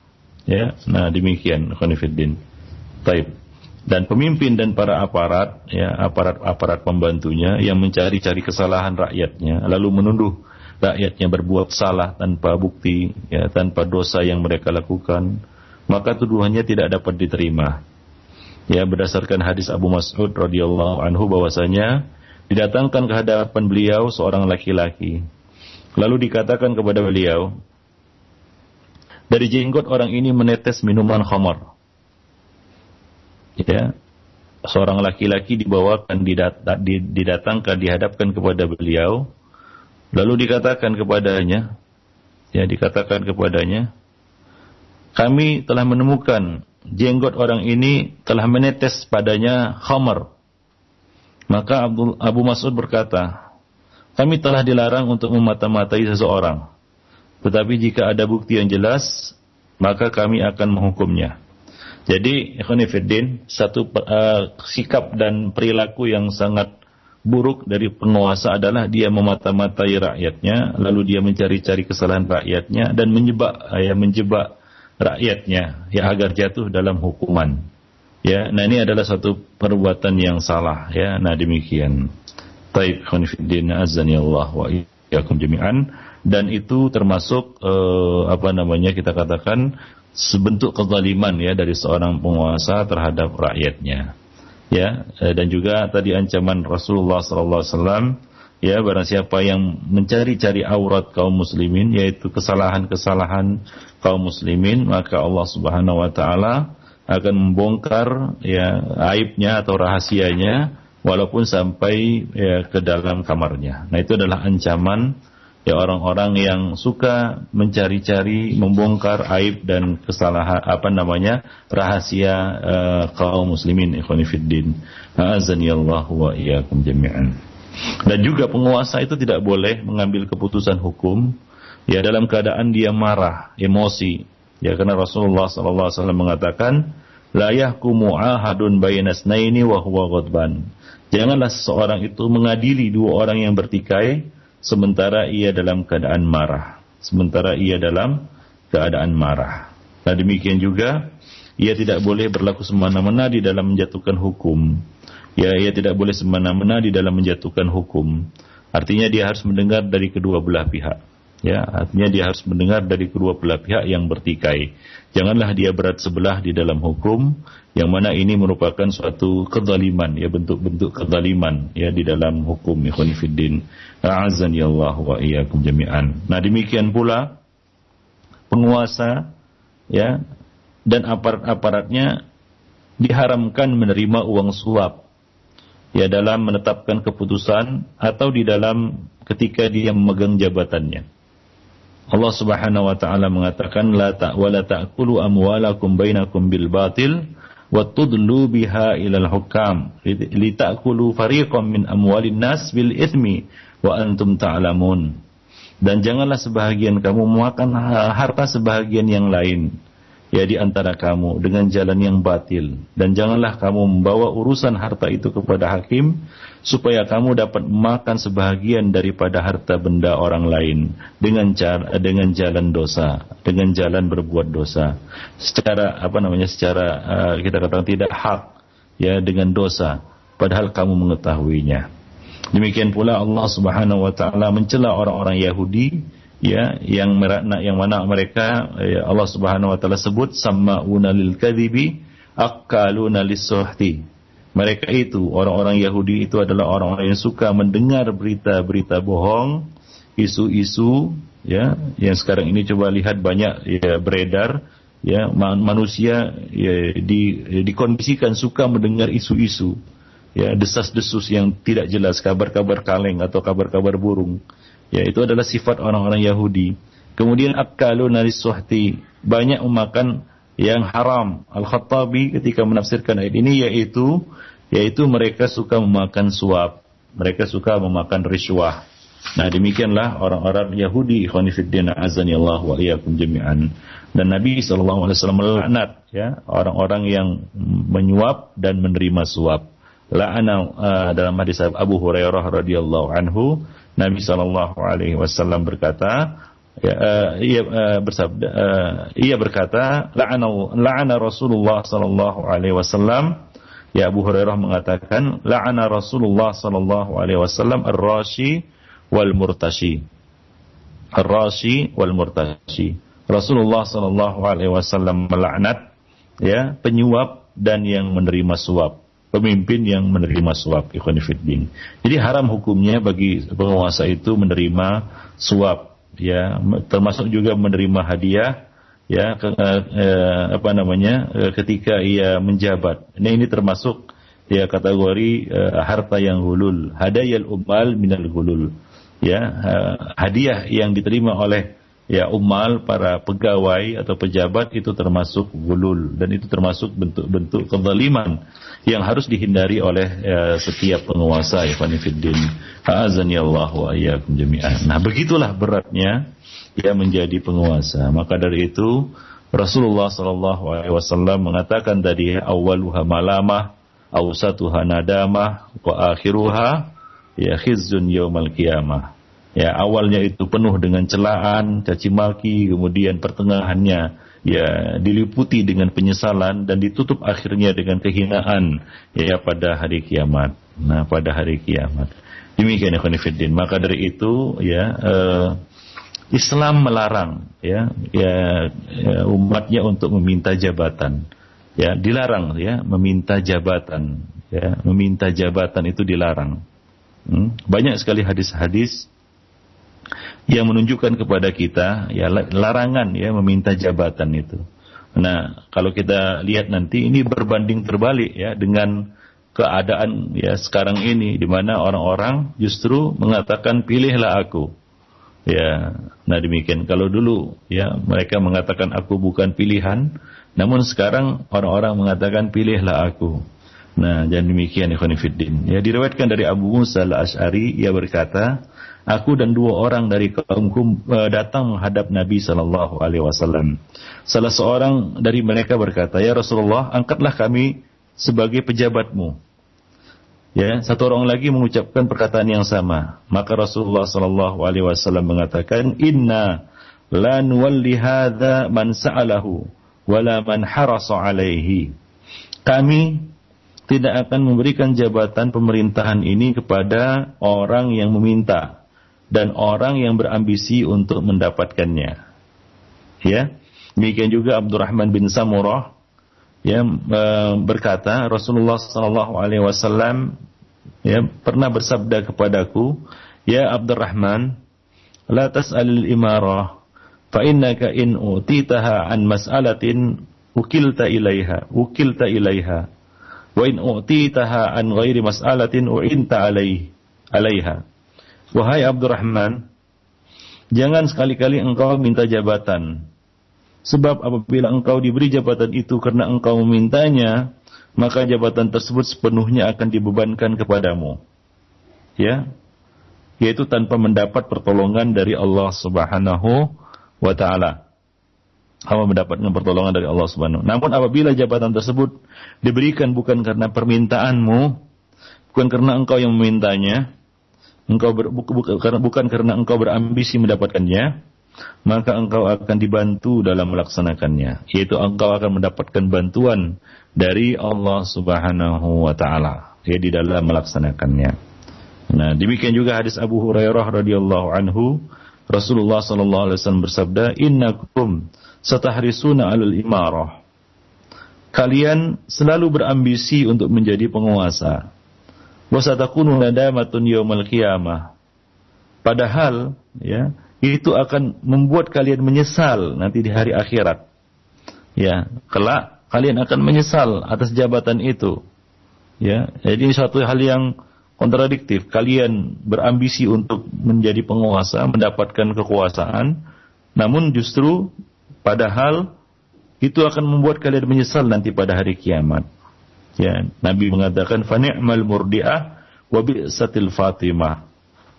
Ya, nah demikian khonifuddin. Taib. Dan pemimpin dan para aparat, ya, aparat-aparat pembantunya yang mencari-cari kesalahan rakyatnya, lalu menuduh rakyatnya berbuat salah tanpa bukti, ya, tanpa dosa yang mereka lakukan, maka tuduhannya tidak dapat diterima. Ya berdasarkan hadis Abu Mas'ud radhiyallahu anhu bahwasanya didatangkan ke hadapan beliau seorang laki-laki. Lalu dikatakan kepada beliau, dari jenggot orang ini menetes minuman khamar. Ya, seorang laki-laki dibawakan didatangkan dihadapkan kepada beliau lalu dikatakan kepadanya ya dikatakan kepadanya kami telah menemukan jenggot orang ini telah menetes padanya khamar. Maka Abdul, Abu Mas'ud berkata kami telah dilarang untuk memata-matai seseorang. Tetapi jika ada bukti yang jelas maka kami akan menghukumnya jadi, ikhwanifiddin, satu uh, sikap dan perilaku yang sangat buruk dari penguasa adalah dia memata-matai rakyatnya, lalu dia mencari-cari kesalahan rakyatnya dan menjebak ya menjebak rakyatnya ya agar jatuh dalam hukuman. Ya, nah ini adalah satu perbuatan yang salah ya. Nah demikian. Taib khonifuddin azan ya Allah wa iyyakum jami'an dan itu termasuk uh, apa namanya kita katakan sebentuk kezaliman ya dari seorang penguasa terhadap rakyatnya. Ya, eh, dan juga tadi ancaman Rasulullah sallallahu alaihi wasallam ya barang siapa yang mencari-cari aurat kaum muslimin yaitu kesalahan-kesalahan kaum muslimin maka Allah Subhanahu wa taala akan membongkar ya aibnya atau rahasianya walaupun sampai ya, ke dalam kamarnya. Nah, itu adalah ancaman ya orang-orang yang suka mencari-cari, membongkar aib dan kesalahan apa namanya rahasia uh, kaum muslimin ikhwanifiddin. Azani Allah wa iyyakum jami'an. Dan juga penguasa itu tidak boleh mengambil keputusan hukum ya dalam keadaan dia marah, emosi. Ya karena Rasulullah sallallahu alaihi wasallam mengatakan la yahkumu ahadun bainasnaini wa huwa ghadban. Janganlah seseorang itu mengadili dua orang yang bertikai sementara ia dalam keadaan marah. Sementara ia dalam keadaan marah. Nah demikian juga ia tidak boleh berlaku semena-mena di dalam menjatuhkan hukum. Ya, ia tidak boleh semena-mena di dalam menjatuhkan hukum. Artinya dia harus mendengar dari kedua belah pihak. Ya, artinya dia harus mendengar dari kedua belah pihak yang bertikai. Janganlah dia berat sebelah di dalam hukum, yang mana ini merupakan suatu kezaliman, ya bentuk-bentuk kezaliman ya di dalam hukum ikhwan fiddin. A'azzani Allah wa iyyakum jami'an. Nah, demikian pula penguasa ya dan aparat-aparatnya diharamkan menerima uang suap ya dalam menetapkan keputusan atau di dalam ketika dia memegang jabatannya. Allah Subhanahu wa taala mengatakan la ta wa ta'kulu amwalakum bainakum bil batil wa tudlu biha ilal hukam. Li ta'kulu fariqam min amwalin nas bil ithmi wa antum ta'lamun. Dan janganlah sebahagian kamu memakan harta sebahagian yang lain ya di antara kamu dengan jalan yang batil. Dan janganlah kamu membawa urusan harta itu kepada hakim supaya kamu dapat makan sebahagian daripada harta benda orang lain dengan cara dengan jalan dosa dengan jalan berbuat dosa. Secara apa namanya secara uh, kita katakan tidak hak ya dengan dosa. Padahal kamu mengetahuinya. Demikian pula Allah Subhanahu wa taala mencela orang-orang Yahudi ya yang yang mana mereka ya Allah Subhanahu wa taala sebut sammauna lil kadhibi akaluna lisuhti mereka itu orang-orang Yahudi itu adalah orang-orang yang suka mendengar berita-berita bohong isu-isu ya yang sekarang ini coba lihat banyak ya beredar ya manusia ya di dikondisikan suka mendengar isu-isu ya desas-desus yang tidak jelas kabar-kabar kaleng atau kabar-kabar burung Ya, itu adalah sifat orang-orang Yahudi. Kemudian akalu naris suhti. Banyak memakan yang haram. Al-Khattabi ketika menafsirkan ayat ini yaitu yaitu mereka suka memakan suap. Mereka suka memakan riswah. Nah demikianlah orang-orang Yahudi ikhwanifiddin azani Allah wa iyyakum jami'an. Dan Nabi SAW melaknat ya orang-orang yang menyuap dan menerima suap. La'ana uh, dalam hadis Abu Hurairah radhiyallahu anhu Nabi Shallallahu Alaihi Wasallam berkata, ya, uh, ia uh, bersabda, uh, ia berkata, la'ana la'ana Rasulullah Shallallahu Alaihi Wasallam. Ya Abu Hurairah mengatakan, la'ana Rasulullah Shallallahu Alaihi Wasallam ar-rashi wal murtashi. Ar-rashi wal murtashi. Rasulullah Shallallahu Alaihi Wasallam melaknat ya penyuap dan yang menerima suap pemimpin yang menerima suap ikhwanifiddin. Jadi haram hukumnya bagi penguasa itu menerima suap ya termasuk juga menerima hadiah ya ke, eh, eh, apa namanya eh, ketika ia menjabat. Nah ini termasuk ya kategori eh, harta yang hulul, hadayal umal minal hulul. Ya, eh, hadiah yang diterima oleh ya umal para pegawai atau pejabat itu termasuk gulul dan itu termasuk bentuk-bentuk kezaliman yang harus dihindari oleh ya, setiap penguasa Ifanifiddin. Azani Allah wa iyyakum jami'an. Nah, begitulah beratnya ya menjadi penguasa. Maka dari itu Rasulullah sallallahu alaihi wasallam mengatakan tadi awaluha malamah, awsatuha nadamah, wa akhiruha ya khizyun yaumal qiyamah. Ya, awalnya itu penuh dengan celaan, caci maki, kemudian pertengahannya ya diliputi dengan penyesalan dan ditutup akhirnya dengan kehinaan ya pada hari kiamat. Nah, pada hari kiamat. Demikian ya Khonifuddin. Maka dari itu ya uh, Islam melarang ya, ya ya umatnya untuk meminta jabatan. Ya, dilarang ya meminta jabatan. Ya, meminta jabatan itu dilarang. Hmm? Banyak sekali hadis-hadis yang menunjukkan kepada kita ya larangan ya meminta jabatan itu. Nah, kalau kita lihat nanti ini berbanding terbalik ya dengan keadaan ya sekarang ini di mana orang-orang justru mengatakan pilihlah aku. Ya, nah demikian. Kalau dulu ya mereka mengatakan aku bukan pilihan, namun sekarang orang-orang mengatakan pilihlah aku. Nah, dan demikian ikhwan Ya diriwayatkan dari Abu Musa al-Asy'ari ia berkata, aku dan dua orang dari kaumku uh, datang menghadap Nabi Shallallahu Alaihi Wasallam. Salah seorang dari mereka berkata, ya Rasulullah, angkatlah kami sebagai pejabatmu. Ya, satu orang lagi mengucapkan perkataan yang sama. Maka Rasulullah Shallallahu Alaihi Wasallam mengatakan, Inna la nuwalli hadha man sa'alahu wala man harasa alaihi. Kami tidak akan memberikan jabatan pemerintahan ini kepada orang yang meminta dan orang yang berambisi untuk mendapatkannya. Ya. Demikian juga Abdurrahman bin Samurah ya e, berkata Rasulullah sallallahu alaihi wasallam ya pernah bersabda kepadaku, "Ya Abdurrahman, la tas'alil imarah, fa innaka in utitaha an mas'alatin ukilta ilaiha, ukilta ilaiha, wa in utitaha an ghairi mas'alatin u'inta alaihi, alaiha." Wahai Abdurrahman, jangan sekali-kali engkau minta jabatan. Sebab apabila engkau diberi jabatan itu karena engkau memintanya, maka jabatan tersebut sepenuhnya akan dibebankan kepadamu. Ya, yaitu tanpa mendapat pertolongan dari Allah Subhanahu wa taala. Kamu mendapatkan pertolongan dari Allah Subhanahu. Namun apabila jabatan tersebut diberikan bukan karena permintaanmu, bukan karena engkau yang memintanya, engkau ber, bukan, karena, engkau berambisi mendapatkannya, maka engkau akan dibantu dalam melaksanakannya, yaitu engkau akan mendapatkan bantuan dari Allah Subhanahu wa taala ya di dalam melaksanakannya. Nah, demikian juga hadis Abu Hurairah radhiyallahu anhu, Rasulullah sallallahu alaihi wasallam bersabda, "Innakum satahrisuna 'alal imarah." Kalian selalu berambisi untuk menjadi penguasa wasatakunu nadamatun yaumal qiyamah. Padahal ya, itu akan membuat kalian menyesal nanti di hari akhirat. Ya, kelak kalian akan menyesal atas jabatan itu. Ya, jadi satu hal yang kontradiktif. Kalian berambisi untuk menjadi penguasa, mendapatkan kekuasaan, namun justru padahal itu akan membuat kalian menyesal nanti pada hari kiamat. Ya, Nabi mengatakan fani'mal murdi'ah wa bi'satil fatimah.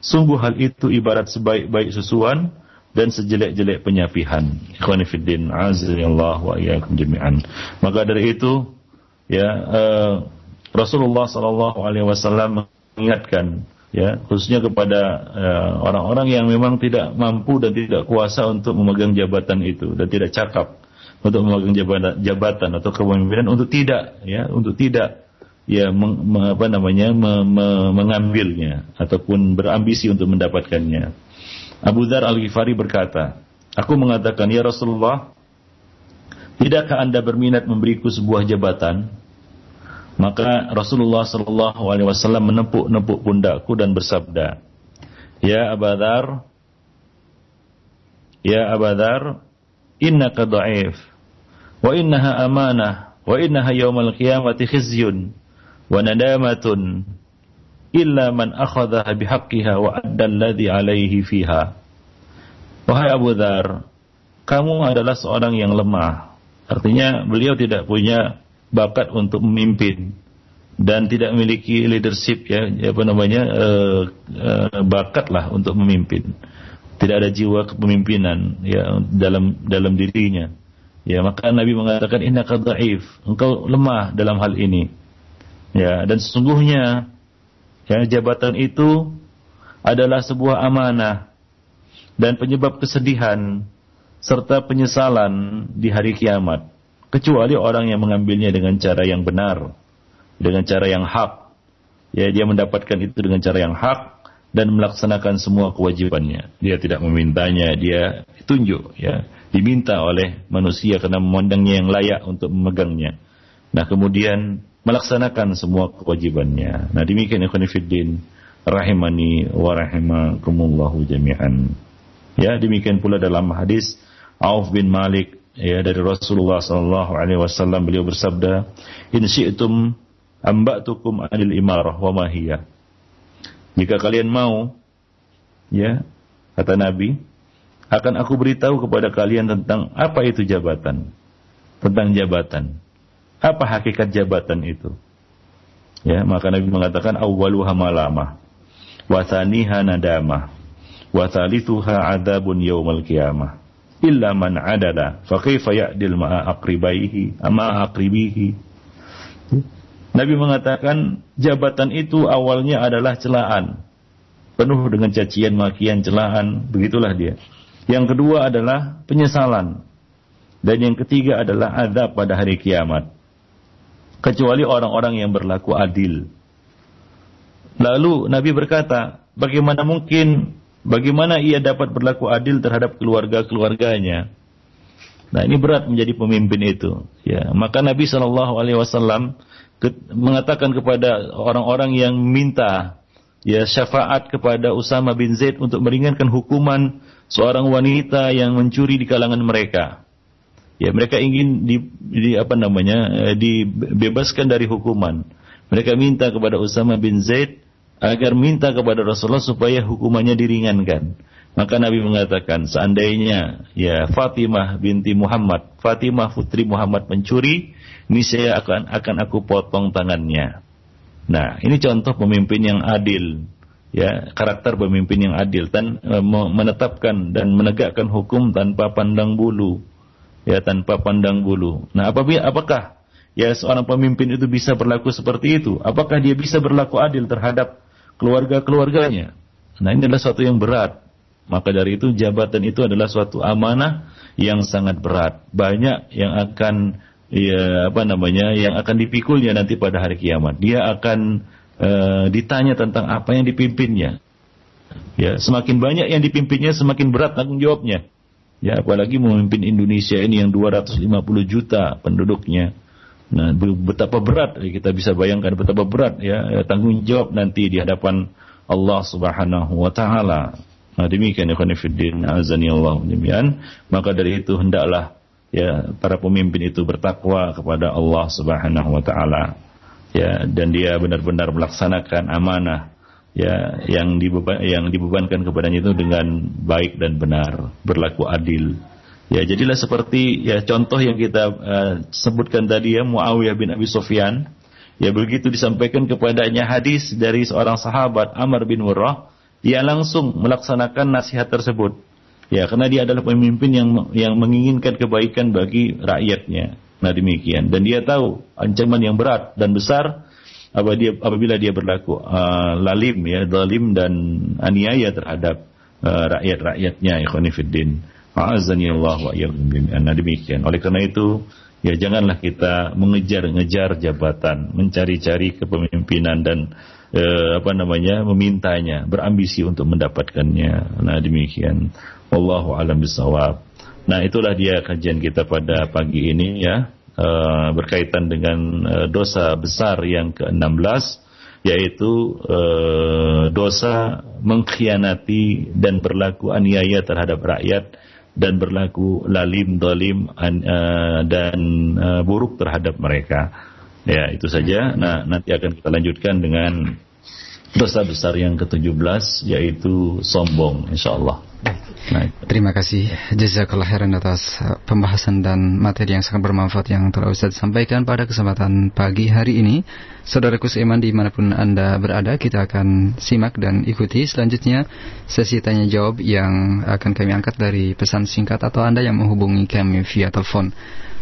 Sungguh hal itu ibarat sebaik-baik susuan dan sejelek-jelek penyapihan. Ikhwani fiddin, azza wa iyyakum jami'an. Maka dari itu ya uh, Rasulullah sallallahu alaihi wasallam mengingatkan ya khususnya kepada eh, orang-orang uh, yang memang tidak mampu dan tidak kuasa untuk memegang jabatan itu dan tidak cakap untuk memegang jabatan, jabatan atau kepemimpinan untuk tidak ya untuk tidak ya meng, apa namanya me, me, mengambilnya ataupun berambisi untuk mendapatkannya. Abu Dhar Al Ghifari berkata, Aku mengatakan, "Ya Rasulullah, tidakkah Anda berminat memberiku sebuah jabatan?" Maka Rasulullah sallallahu alaihi wasallam menepuk-nepuk pundakku dan bersabda, "Ya Abadar, ya Abadar, innaka dha'if wa innaha amanah wa innaha yawmal qiyamati khizyun wa nadamatun illa man akhadhaha bihaqqiha wa adda alladhi alaihi fiha." Wahai Abu Dhar, kamu adalah seorang yang lemah. Artinya beliau tidak punya bakat untuk memimpin dan tidak memiliki leadership ya apa namanya uh, uh, bakat lah untuk memimpin. Tidak ada jiwa kepemimpinan ya dalam dalam dirinya. Ya, maka Nabi mengatakan innaka dhaif, engkau lemah dalam hal ini. Ya, dan sesungguhnya ya jabatan itu adalah sebuah amanah dan penyebab kesedihan serta penyesalan di hari kiamat. Kecuali orang yang mengambilnya dengan cara yang benar dengan cara yang hak. Ya dia mendapatkan itu dengan cara yang hak dan melaksanakan semua kewajibannya. Dia tidak memintanya dia tunjuk ya diminta oleh manusia karena memandangnya yang layak untuk memegangnya. Nah kemudian melaksanakan semua kewajibannya. Nah demikian ikhwan fillah rahimani wa rahimakumullahu jami'an. Ya, demikian pula dalam hadis Auf bin Malik ya dari Rasulullah sallallahu alaihi wasallam beliau bersabda, "In syi'tum ambatukum anil imarah wa mahiyah." Jika kalian mau ya, kata Nabi, akan aku beritahu kepada kalian tentang apa itu jabatan. Tentang jabatan. Apa hakikat jabatan itu? Ya, maka Nabi mengatakan awwaluha malamah wa thaniha nadamah wa thalithuha adzabun yaumal qiyamah illa man adala fa kaifa ya'dil ma'a aqribaihi ama aqribihi Nabi mengatakan jabatan itu awalnya adalah celaan penuh dengan cacian makian celaan begitulah dia yang kedua adalah penyesalan dan yang ketiga adalah azab pada hari kiamat kecuali orang-orang yang berlaku adil lalu Nabi berkata bagaimana mungkin Bagaimana ia dapat berlaku adil terhadap keluarga-keluarganya? Nah ini berat menjadi pemimpin itu. Ya, maka Nabi Shallallahu Alaihi Wasallam mengatakan kepada orang-orang yang minta ya syafaat kepada Usama bin Zaid untuk meringankan hukuman seorang wanita yang mencuri di kalangan mereka. Ya mereka ingin di, di apa namanya eh, dibebaskan dari hukuman. Mereka minta kepada Usama bin Zaid agar minta kepada Rasulullah supaya hukumannya diringankan. Maka Nabi mengatakan, seandainya ya Fatimah binti Muhammad, Fatimah putri Muhammad mencuri, ini saya akan akan aku potong tangannya. Nah, ini contoh pemimpin yang adil, ya karakter pemimpin yang adil dan e, menetapkan dan menegakkan hukum tanpa pandang bulu, ya tanpa pandang bulu. Nah, apabila apakah ya seorang pemimpin itu bisa berlaku seperti itu? Apakah dia bisa berlaku adil terhadap keluarga-keluarganya. Nah ini adalah suatu yang berat. Maka dari itu jabatan itu adalah suatu amanah yang sangat berat. Banyak yang akan ya apa namanya yang akan dipikulnya nanti pada hari kiamat. Dia akan uh, ditanya tentang apa yang dipimpinnya. Ya, semakin banyak yang dipimpinnya semakin berat tanggung jawabnya. Ya, apalagi memimpin Indonesia ini yang 250 juta penduduknya. Nah, betapa berat ya, kita bisa bayangkan betapa berat ya, ya tanggung jawab nanti di hadapan Allah Subhanahu wa taala. Nah, demikian ya khonifuddin azani Allah demikian. Maka dari itu hendaklah ya para pemimpin itu bertakwa kepada Allah Subhanahu wa taala. Ya, dan dia benar-benar melaksanakan amanah ya yang dibeban yang dibebankan kepadanya itu dengan baik dan benar, berlaku adil. Ya, jadilah seperti ya contoh yang kita uh, sebutkan tadi ya Muawiyah bin Abi Sufyan. Ya begitu disampaikan kepadanya hadis dari seorang sahabat Amr bin Murrah, dia langsung melaksanakan nasihat tersebut. Ya, karena dia adalah pemimpin yang yang menginginkan kebaikan bagi rakyatnya. Nah, demikian. Dan dia tahu ancaman yang berat dan besar apabila dia berlaku uh, lalim ya, zalim dan aniaya terhadap uh, rakyat-rakyatnya ikhwanifiddin. A'azani Allah wa Nah demikian. Oleh karena itu, ya janganlah kita mengejar-ngejar jabatan, mencari-cari kepemimpinan dan eh, apa namanya memintanya, berambisi untuk mendapatkannya. Nah demikian. Wallahu alam bisawab. Nah, itulah dia kajian kita pada pagi ini ya, uh, berkaitan dengan uh, dosa besar yang ke-16 yaitu uh, dosa mengkhianati dan berlaku aniaya terhadap rakyat dan berlaku lalim dolim dan buruk terhadap mereka. Ya, itu saja. Nah, nanti akan kita lanjutkan dengan dosa besar yang ke-17 yaitu sombong insyaallah. Nah, Terima kasih jazakallah khairan atas uh, pembahasan dan materi yang sangat bermanfaat yang telah Ustaz sampaikan pada kesempatan pagi hari ini. Saudaraku seiman di mana pun Anda berada, kita akan simak dan ikuti selanjutnya sesi tanya jawab yang akan kami angkat dari pesan singkat atau Anda yang menghubungi kami via telepon.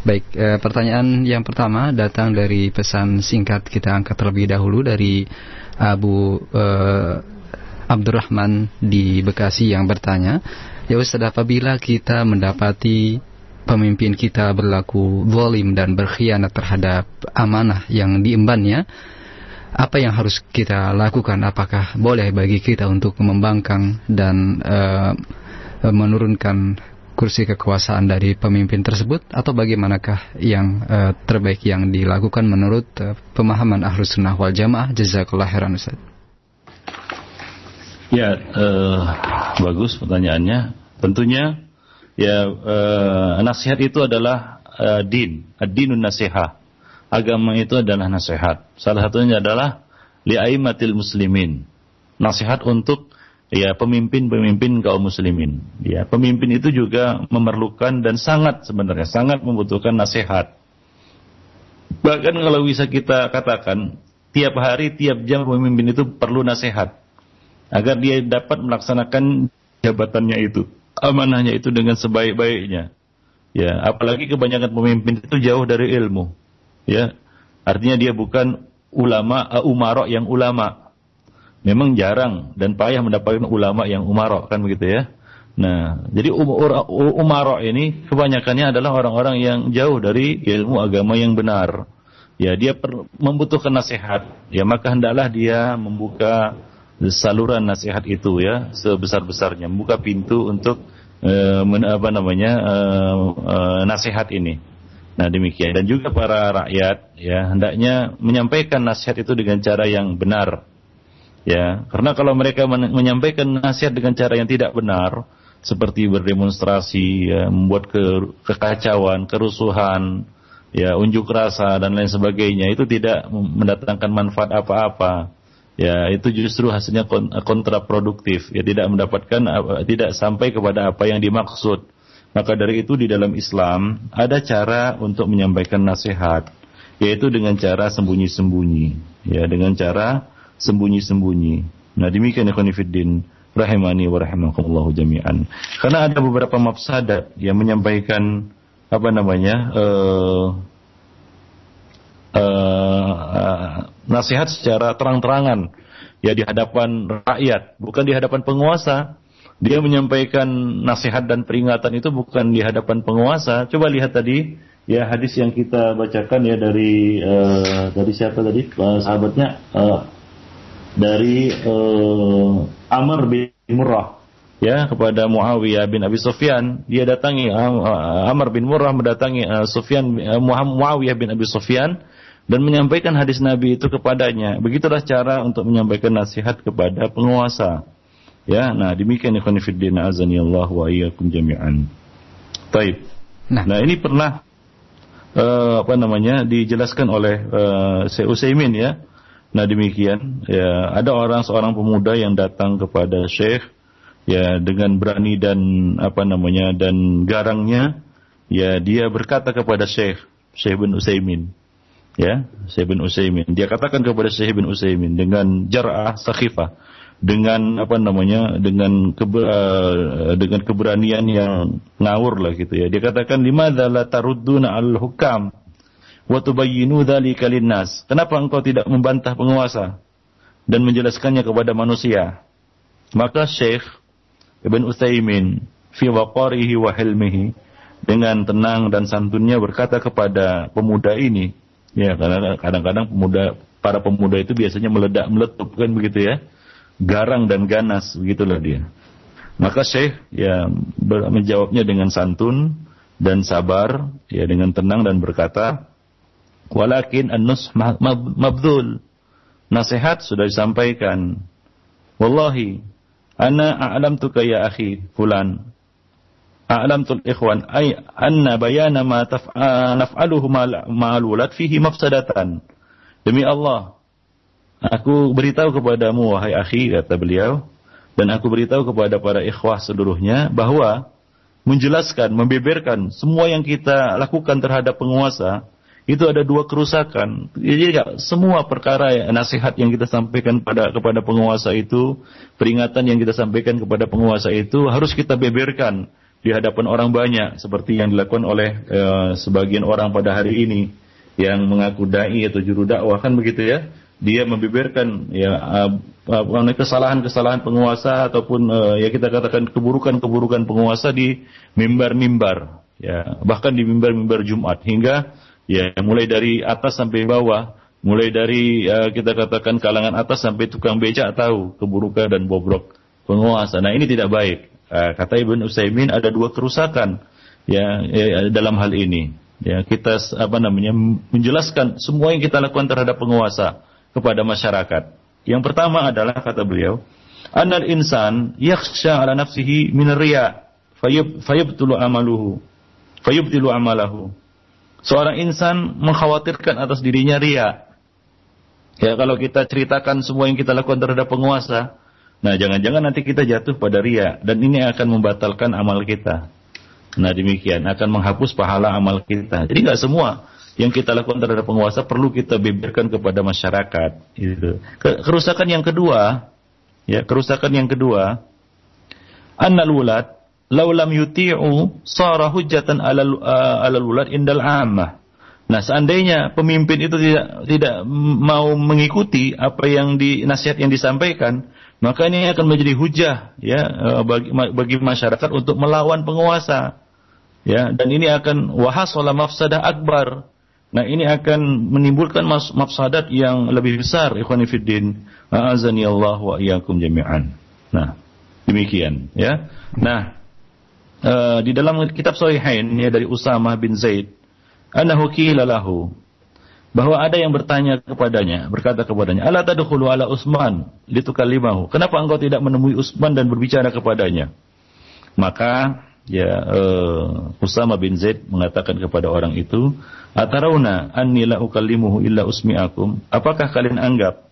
Baik, eh, pertanyaan yang pertama datang dari pesan singkat kita angkat terlebih dahulu dari Abu eh, Abdurrahman di Bekasi yang bertanya, ya Ustaz apabila kita mendapati pemimpin kita berlaku zalim dan berkhianat terhadap amanah yang diembannya, apa yang harus kita lakukan? Apakah boleh bagi kita untuk membangkang dan uh, menurunkan kursi kekuasaan dari pemimpin tersebut? Atau bagaimanakah yang uh, terbaik yang dilakukan menurut uh, pemahaman ahlus sunnah wal jamaah? Jazakallah khairan Ustaz ya uh, bagus pertanyaannya. Tentunya ya uh, nasihat itu adalah uh, din. Ad-dinun nasihah agama itu adalah nasihat. Salah satunya adalah li'aimatil muslimin. Nasihat untuk ya pemimpin-pemimpin kaum muslimin. Ya, pemimpin itu juga memerlukan dan sangat sebenarnya sangat membutuhkan nasihat. Bahkan kalau bisa kita katakan tiap hari, tiap jam pemimpin itu perlu nasihat agar dia dapat melaksanakan jabatannya itu, amanahnya itu dengan sebaik-baiknya. Ya, apalagi kebanyakan pemimpin itu jauh dari ilmu. Ya, artinya dia bukan ulama, uh, umarok yang ulama, memang jarang dan payah mendapatkan ulama yang umarok kan begitu ya. Nah, jadi um, umarok ini kebanyakannya adalah orang-orang yang jauh dari ilmu agama yang benar. Ya, dia membutuhkan nasihat. Ya, maka hendaklah dia membuka saluran nasihat itu ya sebesar-besarnya, membuka pintu untuk uh, men, apa namanya uh, uh, nasihat ini. Nah demikian dan juga para rakyat ya hendaknya menyampaikan nasihat itu dengan cara yang benar Ya, karena kalau mereka menyampaikan nasihat dengan cara yang tidak benar, seperti berdemonstrasi, ya, membuat ke kekacauan, kerusuhan, ya, unjuk rasa dan lain sebagainya, itu tidak mendatangkan manfaat apa-apa. Ya, itu justru hasilnya kontraproduktif. Ya, tidak mendapatkan, tidak sampai kepada apa yang dimaksud. Maka dari itu di dalam Islam ada cara untuk menyampaikan nasihat, yaitu dengan cara sembunyi-sembunyi. Ya, dengan cara sembunyi-sembunyi. Nah demikian ikhwan fiddin rahimani wa rahimakumullah jami'an. Karena ada beberapa mafsadat yang menyampaikan apa namanya uh, uh, nasihat secara terang-terangan. Ya di hadapan rakyat, bukan di hadapan penguasa. Dia menyampaikan nasihat dan peringatan itu bukan di hadapan penguasa. Coba lihat tadi ya hadis yang kita bacakan ya dari uh, dari siapa tadi? Uh, sahabatnya uh, dari uh, Amr bin Murrah. Ya kepada Muawiyah bin Abi Sufyan. Dia datangi uh, Amr bin Murrah mendatangi uh, Sufyan uh, Muawiyah bin Abi Sufyan dan menyampaikan hadis Nabi itu kepadanya. Begitulah cara untuk menyampaikan nasihat kepada penguasa. Ya nah demikian ikhwan fillah azani Allah wa iyyakum jami'an. Taib. Nah. nah ini pernah uh, apa namanya dijelaskan oleh uh, Syekh Utsaimin ya. Nah demikian, ya ada orang seorang pemuda yang datang kepada Syekh ya dengan berani dan apa namanya dan garangnya ya dia berkata kepada Syekh Syekh bin Utsaimin ya Syekh bin Utsaimin dia katakan kepada Syekh bin Utsaimin dengan jarah sakhifah dengan apa namanya dengan kebe, uh, dengan keberanian yang ngawur lah gitu ya dia katakan lima la tarudduna al hukam wa tubayyinu dzalika linnas. Kenapa engkau tidak membantah penguasa dan menjelaskannya kepada manusia? Maka Syekh Ibn Utsaimin fi waqarihi wa hilmihi dengan tenang dan santunnya berkata kepada pemuda ini, ya karena kadang-kadang pemuda para pemuda itu biasanya meledak meletup kan begitu ya, garang dan ganas begitulah dia. Maka Syekh ya menjawabnya dengan santun dan sabar, ya dengan tenang dan berkata, "Walakin an-nus mabdul." Nasihat sudah disampaikan. Wallahi, ana a'lamtuka ya akhi fulan. A'lamtul ikhwan ay anna bayana ma naf'aluhu ma'al wulad fihi mafsadatan. Demi Allah, aku beritahu kepadamu wahai akhi kata beliau, dan aku beritahu kepada para ikhwah seluruhnya bahwa menjelaskan, membeberkan semua yang kita lakukan terhadap penguasa itu ada dua kerusakan. Jadi ya, semua perkara ya, nasihat yang kita sampaikan pada kepada penguasa itu, peringatan yang kita sampaikan kepada penguasa itu harus kita beberkan di hadapan orang banyak seperti yang dilakukan oleh e, sebagian orang pada hari ini yang mengaku dai atau juru dakwah kan begitu ya? Dia membeberkan ya uh, kesalahan-kesalahan penguasa ataupun uh, ya kita katakan keburukan-keburukan penguasa di mimbar-mimbar ya bahkan di mimbar-mimbar Jumat. Hingga ya mulai dari atas sampai bawah mulai dari uh, kita katakan kalangan atas sampai tukang becak tahu keburukan dan bobrok penguasa. Nah ini tidak baik kata Ibn Utsaimin ada dua kerusakan ya, ya dalam hal ini ya kita apa namanya menjelaskan semua yang kita lakukan terhadap penguasa kepada masyarakat. Yang pertama adalah kata beliau, anal insan yakhsha ala nafsihi min riya fayub fayubtulu amaluhu fayubtilu amalahu. Seorang insan mengkhawatirkan atas dirinya ria. Ya kalau kita ceritakan semua yang kita lakukan terhadap penguasa, nah jangan-jangan nanti kita jatuh pada ria dan ini akan membatalkan amal kita. Nah demikian akan menghapus pahala amal kita. Jadi nggak semua yang kita lakukan terhadap penguasa perlu kita beberkan kepada masyarakat. Gitu. Kerusakan yang kedua, ya kerusakan yang kedua, annal wulad laulam yuti'u sara hujjatan alal uh, indal ammah. Nah, seandainya pemimpin itu tidak tidak mau mengikuti apa yang di nasihat yang disampaikan, maka ini akan menjadi hujah ya uh, bagi, bagi masyarakat untuk melawan penguasa. Ya, dan ini akan wahasala mafsadah akbar Nah ini akan menimbulkan mafsadat yang lebih besar ikhwanifiddin. A'azani Allah wa iyyakum jami'an. Nah, demikian ya. Nah, uh, di dalam kitab Sahihain ya dari Usama bin Zaid, annahu qila lahu bahwa ada yang bertanya kepadanya, berkata kepadanya, "Ala tadkhulu ala Utsman litukallimahu?" Kenapa engkau tidak menemui Utsman dan berbicara kepadanya? Maka ya uh, Usama bin Zaid mengatakan kepada orang itu, "Atarauna anni la ukallimuhu illa usmi'akum?" Apakah kalian anggap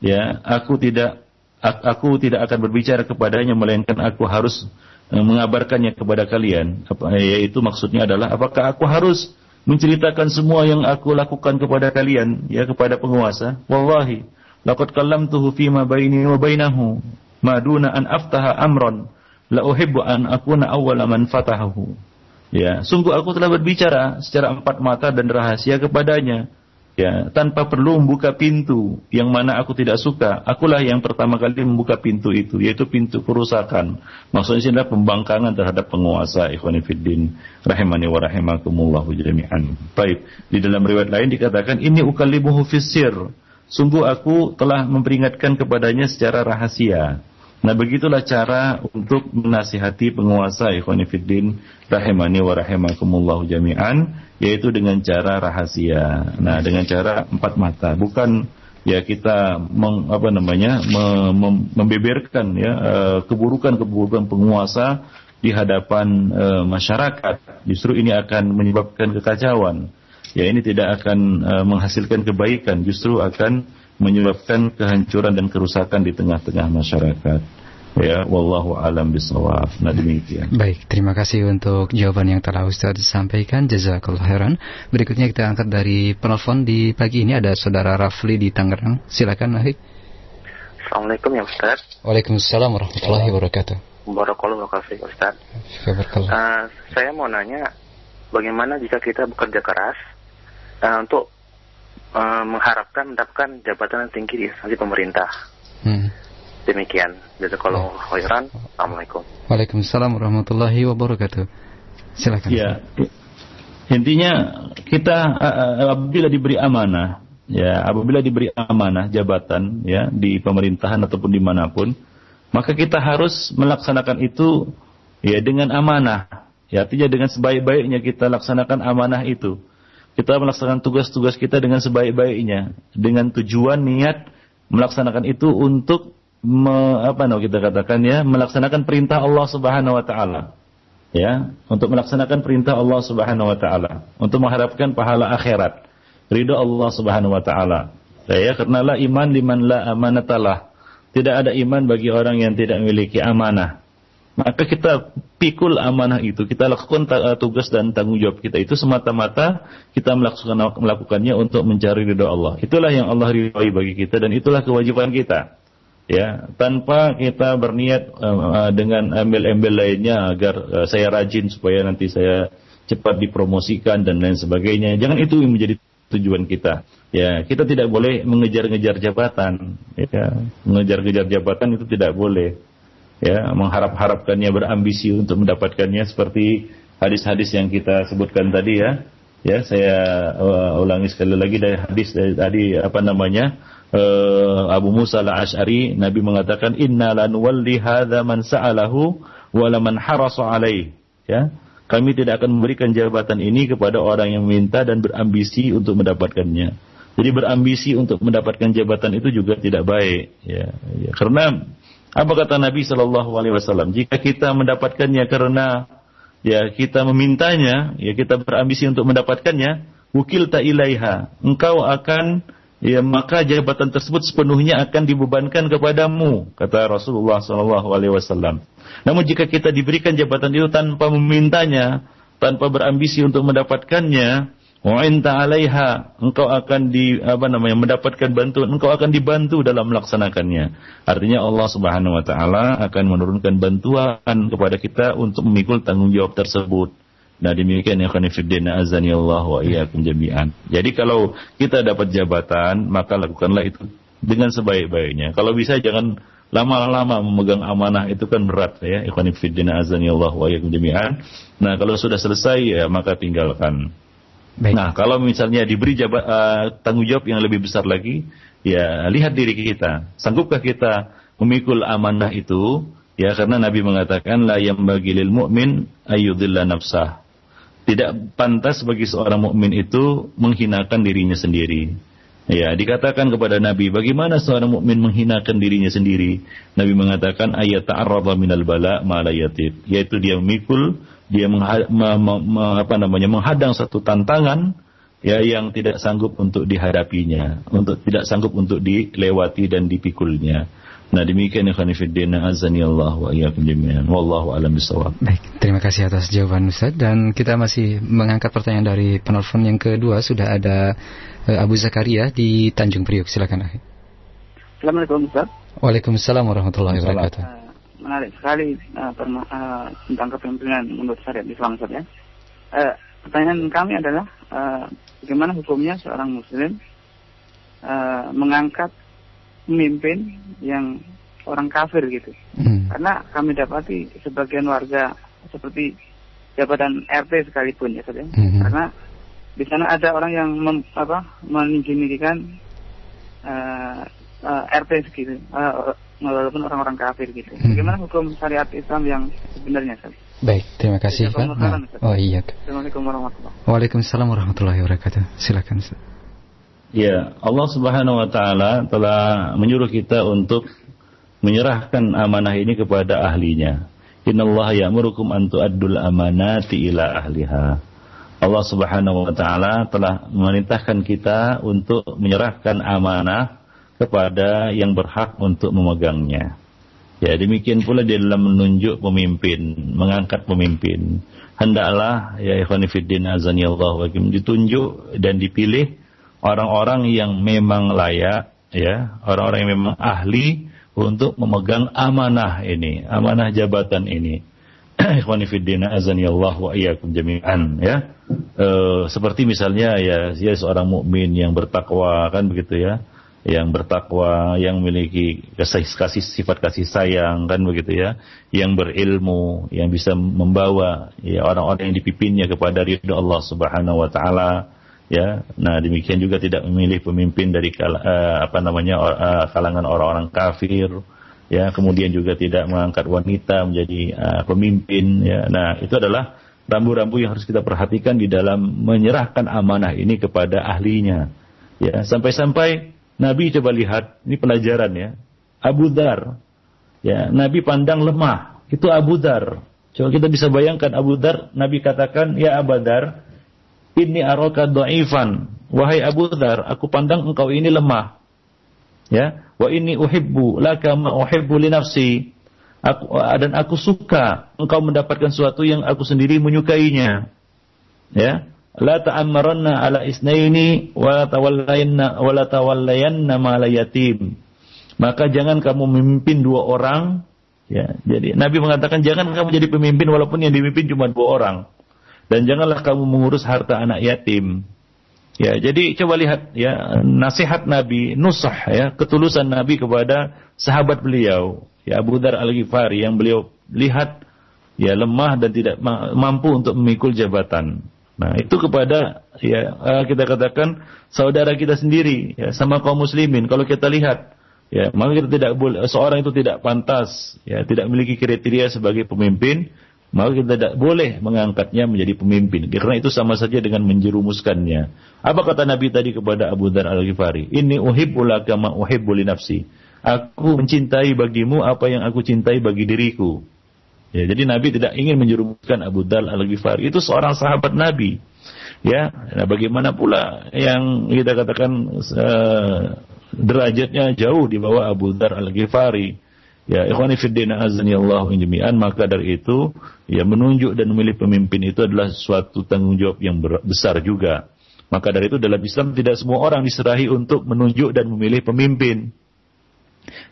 ya, aku tidak aku tidak akan berbicara kepadanya melainkan aku harus uh, mengabarkannya kepada kalian. Apa, yaitu maksudnya adalah apakah aku harus menceritakan semua yang aku lakukan kepada kalian ya kepada penguasa? Wallahi laqad kallamtuhu fima baini wa bainahu ma duna an aftaha amran la uhibbu an akuna awwala man fatahahu. Ya, sungguh aku telah berbicara secara empat mata dan rahasia kepadanya. Ya, tanpa perlu membuka pintu yang mana aku tidak suka. Akulah yang pertama kali membuka pintu itu, yaitu pintu kerusakan. Maksudnya adalah pembangkangan terhadap penguasa ikhwan fiddin rahimani wa rahimakumullahu jami'an. Baik, di dalam riwayat lain dikatakan ini ukallimuhu fisir. Sungguh aku telah memperingatkan kepadanya secara rahasia. Nah begitulah cara untuk menasihati penguasa ikhwanifiddin rahimani wa rahimakumullah jami'an yaitu dengan cara rahasia. Nah dengan cara empat mata bukan ya kita meng, apa namanya mem, mem, membeberkan ya eh, keburukan-keburukan penguasa di hadapan uh, masyarakat. Justru ini akan menyebabkan kekacauan. Ya ini tidak akan uh, menghasilkan kebaikan, justru akan menyebabkan kehancuran dan kerusakan di tengah-tengah masyarakat. Ya, wallahu alam bisawab. Nah demikian. Baik, terima kasih untuk jawaban yang telah Ustaz sampaikan. Jazakallah khairan. Berikutnya kita angkat dari penelpon di pagi ini ada Saudara Rafli di Tangerang. Silakan, Nahi. Assalamualaikum ya Ustaz. Waalaikumsalam warahmatullahi wabarakatuh. Barakallahu wabarakatuh Ustaz. Uh, saya mau nanya, bagaimana jika kita bekerja keras uh, untuk uh, mengharapkan mendapatkan jabatan yang tinggi di instansi pemerintah? Hmm. Demikian. Jazakallahu khairan. Assalamualaikum. Waalaikumsalam warahmatullahi wabarakatuh. Silakan. Ya. Intinya kita apabila diberi amanah, ya apabila diberi amanah jabatan ya di pemerintahan ataupun di mana pun, maka kita harus melaksanakan itu ya dengan amanah. Ya, artinya dengan sebaik-baiknya kita laksanakan amanah itu. Kita melaksanakan tugas-tugas kita dengan sebaik-baiknya, dengan tujuan niat melaksanakan itu untuk me, apa namanya kita katakan ya, melaksanakan perintah Allah Subhanahu wa taala. Ya, untuk melaksanakan perintah Allah Subhanahu wa taala, untuk mengharapkan pahala akhirat, ridho Allah Subhanahu wa taala. Ya, karena la iman liman la amanatalah. Tidak ada iman bagi orang yang tidak memiliki amanah. Maka kita pikul amanah itu, kita lakukan eh, tugas dan tanggung jawab kita itu semata-mata kita melakukan melakukannya untuk mencari ridho Allah. Itulah yang Allah ridhoi bagi kita dan itulah kewajiban kita. Ya, tanpa kita berniat uh, dengan embel-embel lainnya agar uh, saya rajin supaya nanti saya cepat dipromosikan dan lain sebagainya. Jangan itu yang menjadi tujuan kita. Ya, kita tidak boleh mengejar-ngejar jabatan. Ya, mengejar-ngejar jabatan itu tidak boleh. Ya, mengharap-harapkannya berambisi untuk mendapatkannya seperti hadis-hadis yang kita sebutkan tadi ya. Ya, saya uh, ulangi sekali lagi dari hadis dari tadi apa namanya? Uh, Abu Musa al-Ash'ari Nabi mengatakan inna lanuwalli hadza man sa'alahu wa man harasa alaih. Ya. Kami tidak akan memberikan jabatan ini kepada orang yang meminta dan berambisi untuk mendapatkannya. Jadi berambisi untuk mendapatkan jabatan itu juga tidak baik, ya. ya. Karena apa kata Nabi Shallallahu Alaihi Wasallam? Jika kita mendapatkannya karena ya kita memintanya, ya kita berambisi untuk mendapatkannya, wukil tak ilaiha, engkau akan ya maka jabatan tersebut sepenuhnya akan dibebankan kepadamu, kata Rasulullah Shallallahu Alaihi Wasallam. Namun jika kita diberikan jabatan itu tanpa memintanya, tanpa berambisi untuk mendapatkannya, wa'inta alaiha, engkau akan di apa namanya mendapatkan bantuan, engkau akan dibantu dalam melaksanakannya. Artinya Allah Subhanahu wa taala akan menurunkan bantuan kepada kita untuk memikul tanggung jawab tersebut. Nah demikian ya khanifiddin azani Allah wa iyyakum jami'an. Jadi kalau kita dapat jabatan, maka lakukanlah itu dengan sebaik-baiknya. Kalau bisa jangan lama-lama memegang amanah itu kan berat ya ikhwan fillah azani Allah wa jami'an nah kalau sudah selesai ya maka tinggalkan Baik. nah kalau misalnya diberi jabat, uh, tanggung jawab yang lebih besar lagi ya lihat diri kita. Sanggupkah kita memikul amanah itu? Ya karena Nabi mengatakan la yang bagi lil mu'min nafsah. Tidak pantas bagi seorang mukmin itu menghinakan dirinya sendiri. Ya, dikatakan kepada Nabi, bagaimana seorang mukmin menghinakan dirinya sendiri? Nabi mengatakan ayat ta'arrada minal bala ma yaitu dia memikul, dia apa namanya menghadang satu tantangan ya yang tidak sanggup untuk dihadapinya, untuk tidak sanggup untuk dilewati dan dipikulnya. Nah demikian yang khanifiddin azani Allah wa iyyakum jami'an. Wallahu alam bisawab. Baik, terima kasih atas jawaban Ustaz dan kita masih mengangkat pertanyaan dari penelpon yang kedua sudah ada uh, Abu Zakaria di Tanjung Priok. Silakan. Assalamualaikum Ustaz. Waalaikumsalam warahmatullahi wabarakatuh. Menarik sekali uh, uh, tentang kepemimpinan menurut syariat Islam Ustaz ya. Uh, pertanyaan kami adalah uh, bagaimana hukumnya seorang muslim uh, mengangkat pemimpin yang orang kafir gitu. Hmm. Karena kami dapati sebagian warga seperti jabatan RT sekalipun ya saudara. Hmm. Karena di sana ada orang yang mem, apa menjinikan uh, eh, uh, eh, RT segitu, uh, walaupun orang-orang kafir gitu. Hmm. Bagaimana hukum syariat Islam yang sebenarnya saudara? Baik, terima kasih Pak. Nah, oh iya. Assalamualaikum warahmatullahi wabarakatuh. Waalaikumsalam warahmatullahi wabarakatuh. Silakan. Ya, Allah Subhanahu wa taala telah menyuruh kita untuk menyerahkan amanah ini kepada ahlinya. Innallaha ya'murukum an tu'addul amanati ila ahliha. Allah Subhanahu wa taala telah memerintahkan kita untuk menyerahkan amanah kepada yang berhak untuk memegangnya. Ya, demikian pula di dalam menunjuk pemimpin, mengangkat pemimpin. Hendaklah ya ikhwan fillah azani Allah ditunjuk dan dipilih orang-orang yang memang layak ya, orang-orang yang memang ahli untuk memegang amanah ini, amanah jabatan ini. Ikhwani fiddina azani Allah wa iyyakum jami'an ya. E, seperti misalnya ya dia seorang mukmin yang bertakwa kan begitu ya. Yang bertakwa, yang memiliki kasih, kasih sifat kasih sayang kan begitu ya, yang berilmu, yang bisa membawa ya orang-orang yang dipimpinnya kepada ridho Allah Subhanahu wa taala ya. Nah demikian juga tidak memilih pemimpin dari kal uh, apa namanya uh, kalangan orang-orang kafir ya. Kemudian juga tidak mengangkat wanita menjadi uh, pemimpin ya. Nah itu adalah rambu-rambu yang harus kita perhatikan di dalam menyerahkan amanah ini kepada ahlinya ya. Sampai-sampai Nabi coba lihat ini pelajaran ya. Abu Dar. Ya Nabi pandang lemah. Itu Abu Dar. Coba kita bisa bayangkan Abu Dar Nabi katakan ya Abu Dar ini araka dhaifan wahai Abu Dar aku pandang engkau ini lemah. Ya wa ini uhibbu laka ma uhibbu li nafsi. Aku, dan aku suka engkau mendapatkan sesuatu yang aku sendiri menyukainya. Ya la ta'ammaranna ala isnaini wa la tawallayanna wa la tawallayanna ma la yatim. Maka jangan kamu memimpin dua orang ya. Jadi Nabi mengatakan jangan kamu jadi pemimpin walaupun yang dipimpin cuma dua orang. Dan janganlah kamu mengurus harta anak yatim. Ya, jadi coba lihat ya nasihat Nabi, nusah ya, ketulusan Nabi kepada sahabat beliau, ya Abu Dar Al-Ghifari yang beliau lihat ya lemah dan tidak mampu untuk memikul jabatan. Nah, itu kepada ya eh, kita katakan saudara kita sendiri ya sama kaum muslimin kalau kita lihat ya maka kita tidak boleh seorang itu tidak pantas ya tidak memiliki kriteria sebagai pemimpin maka kita tidak boleh mengangkatnya menjadi pemimpin karena itu sama saja dengan menjerumuskannya. Apa kata Nabi tadi kepada Abu Dhar Al-Ghifari? Ini uhibbulaka kama uhibbu nafsi. Aku mencintai bagimu apa yang aku cintai bagi diriku. Ya, jadi Nabi tidak ingin menjerumuskan Abu Dhar Al-Ghifari. Itu seorang sahabat Nabi. Ya, nah bagaimana pula yang kita katakan uh, derajatnya jauh di bawah Abu Dhar Al-Ghifari Ya, ikhwani fiddin azani Allah jami'an, maka dari itu ya menunjuk dan memilih pemimpin itu adalah suatu tanggung jawab yang besar juga. Maka dari itu dalam Islam tidak semua orang diserahi untuk menunjuk dan memilih pemimpin.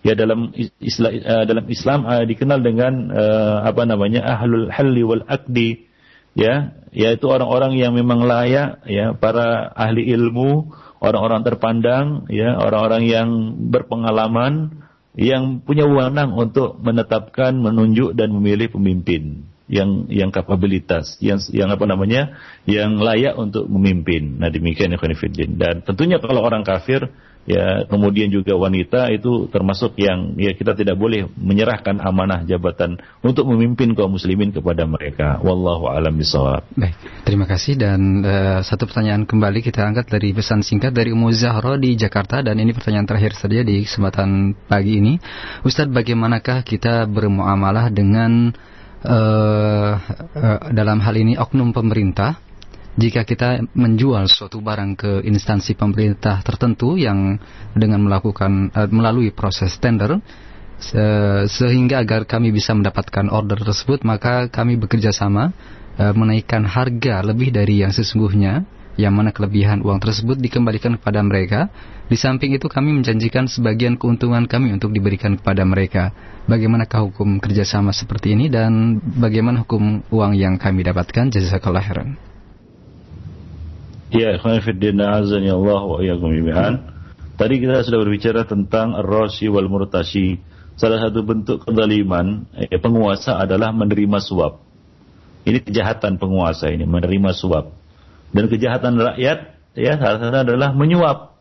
Ya dalam Islam, uh, dalam Islam uh, dikenal dengan uh, apa namanya ahlul halli wal akdi ya yaitu orang-orang yang memang layak ya para ahli ilmu orang-orang terpandang ya orang-orang yang berpengalaman yang punya wewenang untuk menetapkan, menunjuk dan memilih pemimpin yang yang kapabilitas, yang yang apa namanya, yang layak untuk memimpin. Nah demikian ikhwan Dan tentunya kalau orang kafir ya kemudian juga wanita itu termasuk yang ya kita tidak boleh menyerahkan amanah jabatan untuk memimpin kaum muslimin kepada mereka. Wallahu alam bisawab baik terima kasih. Dan uh, satu pertanyaan kembali kita angkat dari pesan singkat dari Ummu Zahra di Jakarta. Dan ini pertanyaan terakhir saja di kesempatan pagi ini. Ustadz bagaimanakah kita bermuamalah dengan uh, uh, dalam hal ini oknum pemerintah jika kita menjual suatu barang ke instansi pemerintah tertentu yang dengan melakukan uh, melalui proses tender se sehingga agar kami bisa mendapatkan order tersebut maka kami bekerja sama uh, menaikkan harga lebih dari yang sesungguhnya yang mana kelebihan uang tersebut dikembalikan kepada mereka. Di samping itu kami menjanjikan sebagian keuntungan kami untuk diberikan kepada mereka. Bagaimanakah hukum kerjasama seperti ini dan bagaimana hukum uang yang kami dapatkan? Jazakallah khairan. Ya, khairuddin azan ya Allah wa iyyakum jami'an. Tadi kita sudah berbicara tentang ar-rasi wal murtasi. Salah satu bentuk kezaliman eh, penguasa adalah menerima suap. Ini kejahatan penguasa ini, menerima suap. Dan kejahatan rakyat ya salah satu adalah menyuap.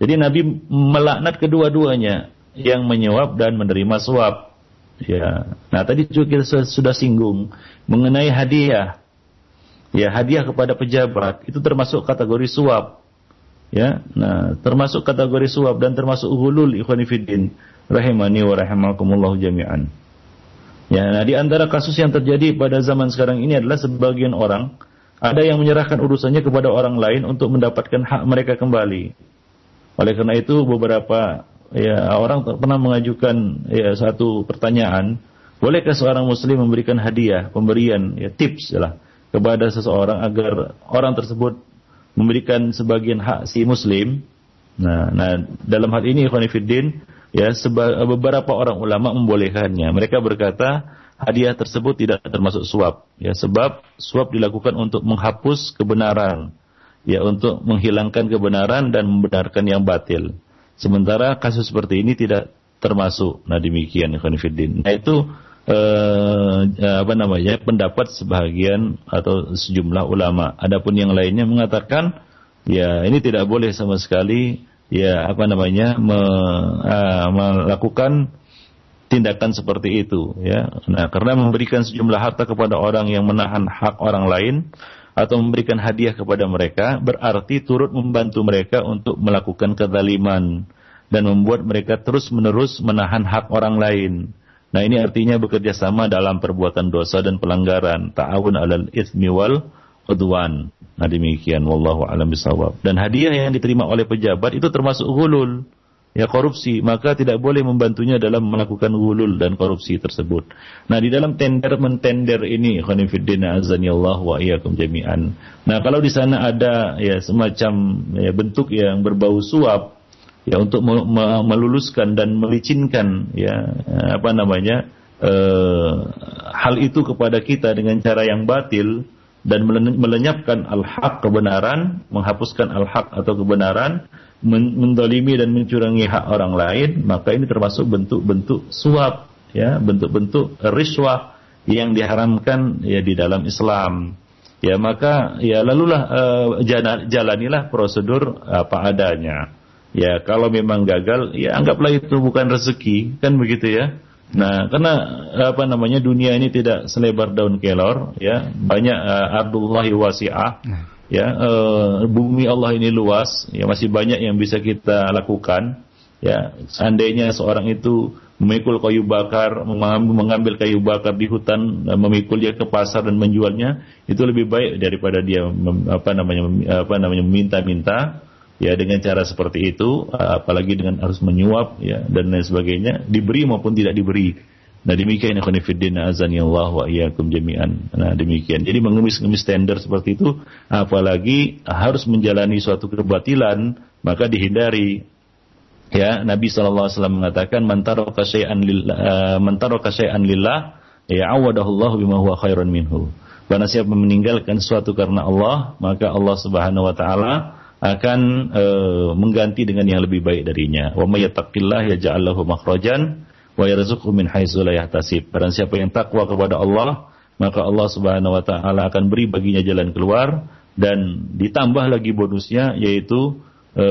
Jadi Nabi melaknat kedua-duanya, yang menyuap dan menerima suap. Ya. Nah, tadi juga kita sudah singgung mengenai hadiah ya hadiah kepada pejabat itu termasuk kategori suap. Ya nah termasuk kategori suap dan termasuk hulul ikhwani fiddin rahimani wa rahimakumullah jami'an. Ya nah di antara kasus yang terjadi pada zaman sekarang ini adalah sebagian orang ada yang menyerahkan urusannya kepada orang lain untuk mendapatkan hak mereka kembali. Oleh karena itu beberapa ya orang pernah mengajukan ya satu pertanyaan bolehkah seorang muslim memberikan hadiah pemberian ya tips lah kepada seseorang agar orang tersebut memberikan sebagian hak si muslim. Nah, nah dalam hal ini Ikhwanifiddin ya beberapa orang ulama membolehkannya. Mereka berkata hadiah tersebut tidak termasuk suap ya sebab suap dilakukan untuk menghapus kebenaran ya untuk menghilangkan kebenaran dan membenarkan yang batil. Sementara kasus seperti ini tidak termasuk. Nah demikian Ikhwanifiddin. Nah itu eh, apa namanya pendapat sebagian atau sejumlah ulama. Adapun yang lainnya mengatakan ya ini tidak boleh sama sekali ya apa namanya me, uh, melakukan tindakan seperti itu ya. Nah, karena memberikan sejumlah harta kepada orang yang menahan hak orang lain atau memberikan hadiah kepada mereka berarti turut membantu mereka untuk melakukan kezaliman dan membuat mereka terus-menerus menahan hak orang lain. Nah, ini artinya bekerja sama dalam perbuatan dosa dan pelanggaran, ta'awun 'alal itsmi wal udwan. Nah, demikian wallahu alam bisawab. Dan hadiah yang diterima oleh pejabat itu termasuk ghulul ya korupsi, maka tidak boleh membantunya dalam melakukan gulul dan korupsi tersebut. Nah, di dalam tender mentender ini, khonifuddin Allah wa iyyakum jami'an. Nah, kalau di sana ada ya semacam ya, bentuk yang berbau suap ya untuk meluluskan dan melicinkan ya apa namanya eh, hal itu kepada kita dengan cara yang batil dan melenyapkan al-haq kebenaran, menghapuskan al-haq atau kebenaran, mendolimi dan mencurangi hak orang lain, maka ini termasuk bentuk-bentuk suap, ya, bentuk-bentuk riswah yang diharamkan ya di dalam Islam. Ya maka ya lalulah uh, jalanilah prosedur apa adanya. Ya kalau memang gagal ya anggaplah itu bukan rezeki kan begitu ya. Nah karena apa namanya dunia ini tidak selebar daun kelor ya banyak uh, Abdullahi wasi'ah. Nah ya e, bumi Allah ini luas ya masih banyak yang bisa kita lakukan ya seandainya seorang itu memikul kayu bakar mengambil kayu bakar di hutan memikulnya ke pasar dan menjualnya itu lebih baik daripada dia apa namanya apa namanya meminta-minta ya dengan cara seperti itu apalagi dengan harus menyuap ya dan lain sebagainya diberi maupun tidak diberi Nah demikian khonifuddin azani Allah wa iyyakum jami'an. Nah demikian. Jadi mengemis-ngemis tender seperti itu apalagi harus menjalani suatu kebatilan maka dihindari. Ya, Nabi SAW mengatakan man taraka syai'an lillah man taraka syai'an lillah ya Allah bima huwa khairun minhu. Barang siapa meninggalkan sesuatu karena Allah, maka Allah Subhanahu wa taala akan uh, mengganti dengan yang lebih baik darinya. Wa may yattaqillah yaj'al lahu makhrajan wa yarzuqhu min haitsu la yahtasib. Barang siapa yang takwa kepada Allah, maka Allah Subhanahu wa taala akan beri baginya jalan keluar dan ditambah lagi bonusnya yaitu e,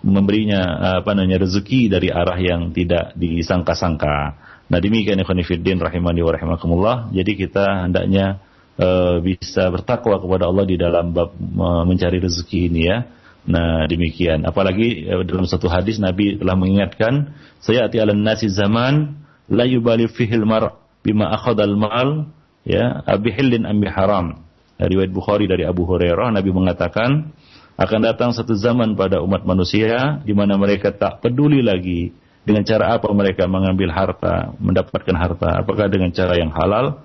memberinya apa namanya rezeki dari arah yang tidak disangka-sangka. Nah demikian ikhwan fillah rahimani wa rahimakumullah. Jadi kita hendaknya e, bisa bertakwa kepada Allah di dalam bab mencari rezeki ini ya. Nah demikian. Apalagi eh, dalam satu hadis Nabi telah mengingatkan, saya ati ala nasi zaman la yubali fihil mar bima akhadal mal ya abihillin ambi haram. Riwayat Bukhari dari Abu Hurairah Nabi mengatakan akan datang satu zaman pada umat manusia di mana mereka tak peduli lagi dengan cara apa mereka mengambil harta, mendapatkan harta, apakah dengan cara yang halal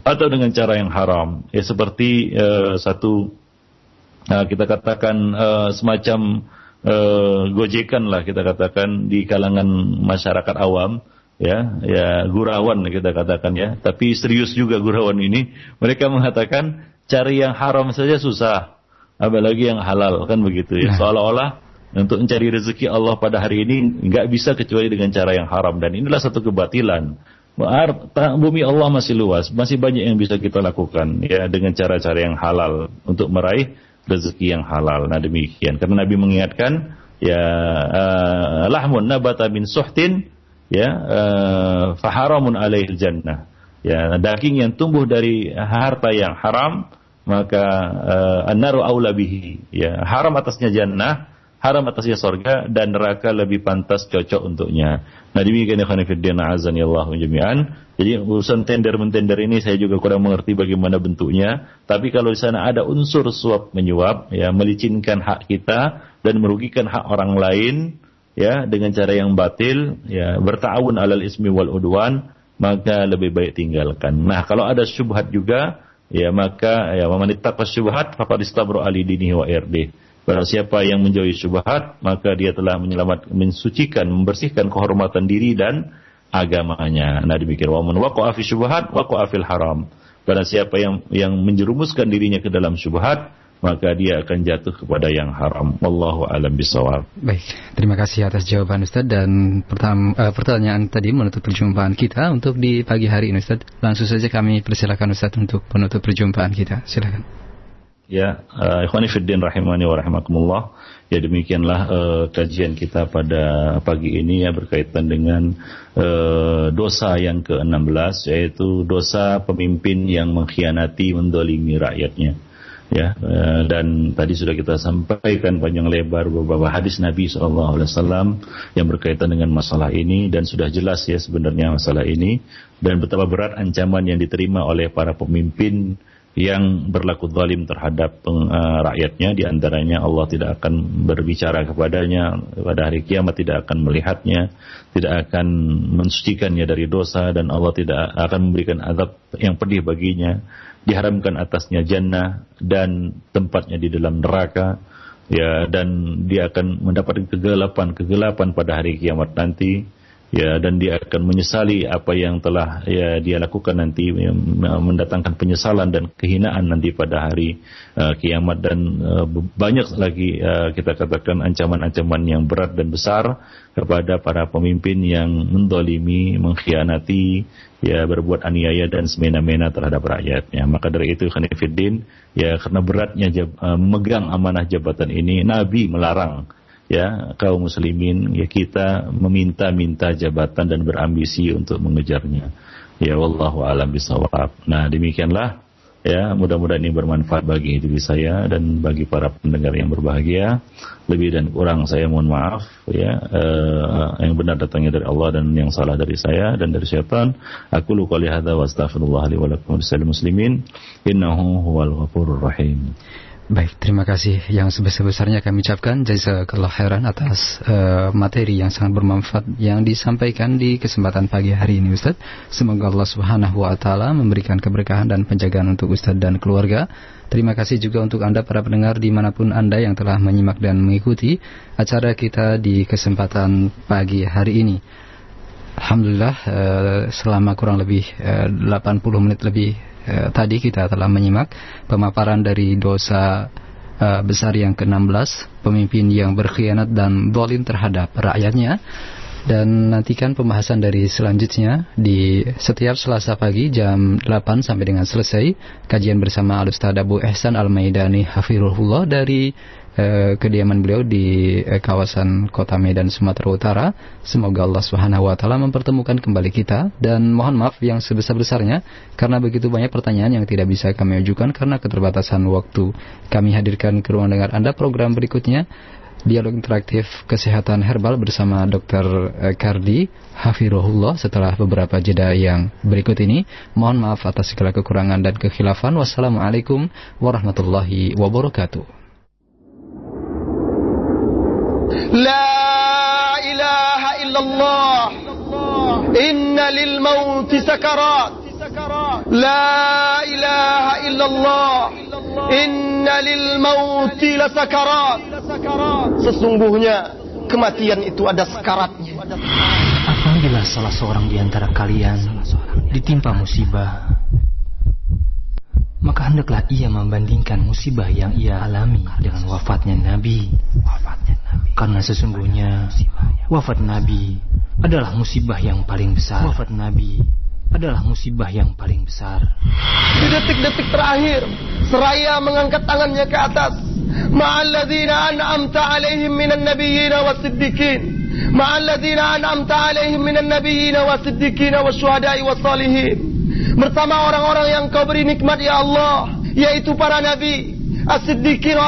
atau dengan cara yang haram. Ya seperti uh, satu Nah, kita katakan uh, semacam uh, gojekan lah kita katakan di kalangan masyarakat awam. Ya ya gurawan kita katakan ya. Tapi serius juga gurawan ini. Mereka mengatakan cari yang haram saja susah. Apalagi yang halal kan begitu ya. Nah. seolah-olah untuk mencari rezeki Allah pada hari ini nggak bisa kecuali dengan cara yang haram. Dan inilah satu kebatilan bumi Allah masih luas masih banyak yang bisa kita lakukan ya dengan cara-cara yang halal untuk meraih rezeki yang halal. Nah demikian. Karena Nabi mengingatkan ya uh, lahmun nabata min suhtin ya uh, faharamun alaihi jannah. Ya daging yang tumbuh dari harta yang haram maka uh, an-naru aula bihi. Ya haram atasnya jannah haram atasnya sorga dan neraka lebih pantas cocok untuknya. Nah demikian ya khanifiddin azan ya Allah jami'an. Jadi urusan tender mentender ini saya juga kurang mengerti bagaimana bentuknya. Tapi kalau di sana ada unsur suap menyuap, ya melicinkan hak kita dan merugikan hak orang lain, ya dengan cara yang batil, ya bertawun alal ismi wal udwan, maka lebih baik tinggalkan. Nah kalau ada syubhat juga, ya maka ya pas syubhat faqad istabra ali dinihi wa irdih Barang siapa yang menjauhi syubhat, maka dia telah menyelamat, mensucikan, membersihkan kehormatan diri dan agamanya. Nah demikian. Wa man waqa'a fi syubhat waqa'a fil haram. Barang siapa yang yang menjerumuskan dirinya ke dalam syubhat, maka dia akan jatuh kepada yang haram. Wallahu alam bisawab. Baik, terima kasih atas jawaban Ustaz dan pertama, uh, pertanyaan tadi menutup perjumpaan kita untuk di pagi hari ini Ustaz. Langsung saja kami persilakan Ustaz untuk penutup perjumpaan kita. Silakan. Ya uh, ikhwani fiddin rahimani wa rahimakumullah. Ya demikianlah uh, kajian kita pada pagi ini ya berkaitan dengan uh, dosa yang ke-16 yaitu dosa pemimpin yang mengkhianati mendolimi rakyatnya. Ya uh, dan tadi sudah kita sampaikan panjang lebar beberapa hadis Nabi SAW yang berkaitan dengan masalah ini dan sudah jelas ya sebenarnya masalah ini. Dan betapa berat ancaman yang diterima oleh para pemimpin yang berlaku zalim terhadap uh, rakyatnya di antaranya Allah tidak akan berbicara kepadanya pada hari kiamat tidak akan melihatnya tidak akan mensucikannya dari dosa dan Allah tidak akan memberikan azab yang pedih baginya diharamkan atasnya jannah dan tempatnya di dalam neraka ya dan dia akan mendapat kegelapan kegelapan pada hari kiamat nanti ya dan dia akan menyesali apa yang telah ya dia lakukan nanti ya, mendatangkan penyesalan dan kehinaan nanti pada hari uh, kiamat dan uh, banyak lagi uh, kita katakan ancaman-ancaman yang berat dan besar kepada para pemimpin yang mendolimi, mengkhianati, ya berbuat aniaya dan semena-mena terhadap rakyatnya. Maka dari itu Khanifuddin, ya karena beratnya jab, uh, memegang amanah jabatan ini, Nabi melarang ya kaum muslimin ya kita meminta-minta jabatan dan berambisi untuk mengejarnya. Ya wallahu alam bisawab. Nah, demikianlah ya mudah-mudahan ini bermanfaat bagi diri saya dan bagi para pendengar yang berbahagia. Lebih dan kurang saya mohon maaf ya eh, yang benar datangnya dari Allah dan yang salah dari saya dan dari syaitan. Aku luka lihada wa astaghfirullah li wa muslimin innahu huwal ghafurur rahim. Baik, terima kasih yang sebesar-besarnya kami ucapkan jazakallah khairan atas uh, materi yang sangat bermanfaat yang disampaikan di kesempatan pagi hari ini Ustaz. Semoga Allah Subhanahu wa taala memberikan keberkahan dan penjagaan untuk Ustaz dan keluarga. Terima kasih juga untuk Anda para pendengar di mana pun Anda yang telah menyimak dan mengikuti acara kita di kesempatan pagi hari ini. Alhamdulillah uh, selama kurang lebih uh, 80 menit lebih eh, tadi kita telah menyimak pemaparan dari dosa eh, besar yang ke-16, pemimpin yang berkhianat dan dolim terhadap rakyatnya. Dan nantikan pembahasan dari selanjutnya di setiap Selasa pagi jam 8 sampai dengan selesai kajian bersama Al-Ustaz Abu Ehsan Al-Maidani Hafirullah dari eh, kediaman beliau di eh, kawasan Kota Medan Sumatera Utara. Semoga Allah Subhanahu wa taala mempertemukan kembali kita dan mohon maaf yang sebesar-besarnya karena begitu banyak pertanyaan yang tidak bisa kami ajukan karena keterbatasan waktu. Kami hadirkan ke ruang dengar Anda program berikutnya Dialog interaktif kesehatan herbal bersama Dr. Eh, Kardi Hafirullah setelah beberapa jeda yang berikut ini. Mohon maaf atas segala kekurangan dan kekhilafan. Wassalamualaikum warahmatullahi wabarakatuh. لا إله إلا الله إن للموت سكرات لا إله إلا الله إن للموت لسكرات Sesungguhnya kematian itu ada sekaratnya. Apabila salah seorang di antara kalian ditimpa musibah, maka hendaklah ia membandingkan musibah yang ia alami dengan wafatnya Nabi. Karena sesungguhnya wafat Nabi adalah musibah yang paling besar. Wafat Nabi adalah musibah yang paling besar. Di detik-detik terakhir, seraya mengangkat tangannya ke atas. Ma'alladzina an'amta alaihim minan nabiyyin was-siddiqin. Ma'alladzina an'amta alaihim minan nabiyyin was-siddiqin was-syuhada'i was-salihin bersama orang-orang yang kau beri nikmat ya Allah yaitu para nabi. As-siddiqin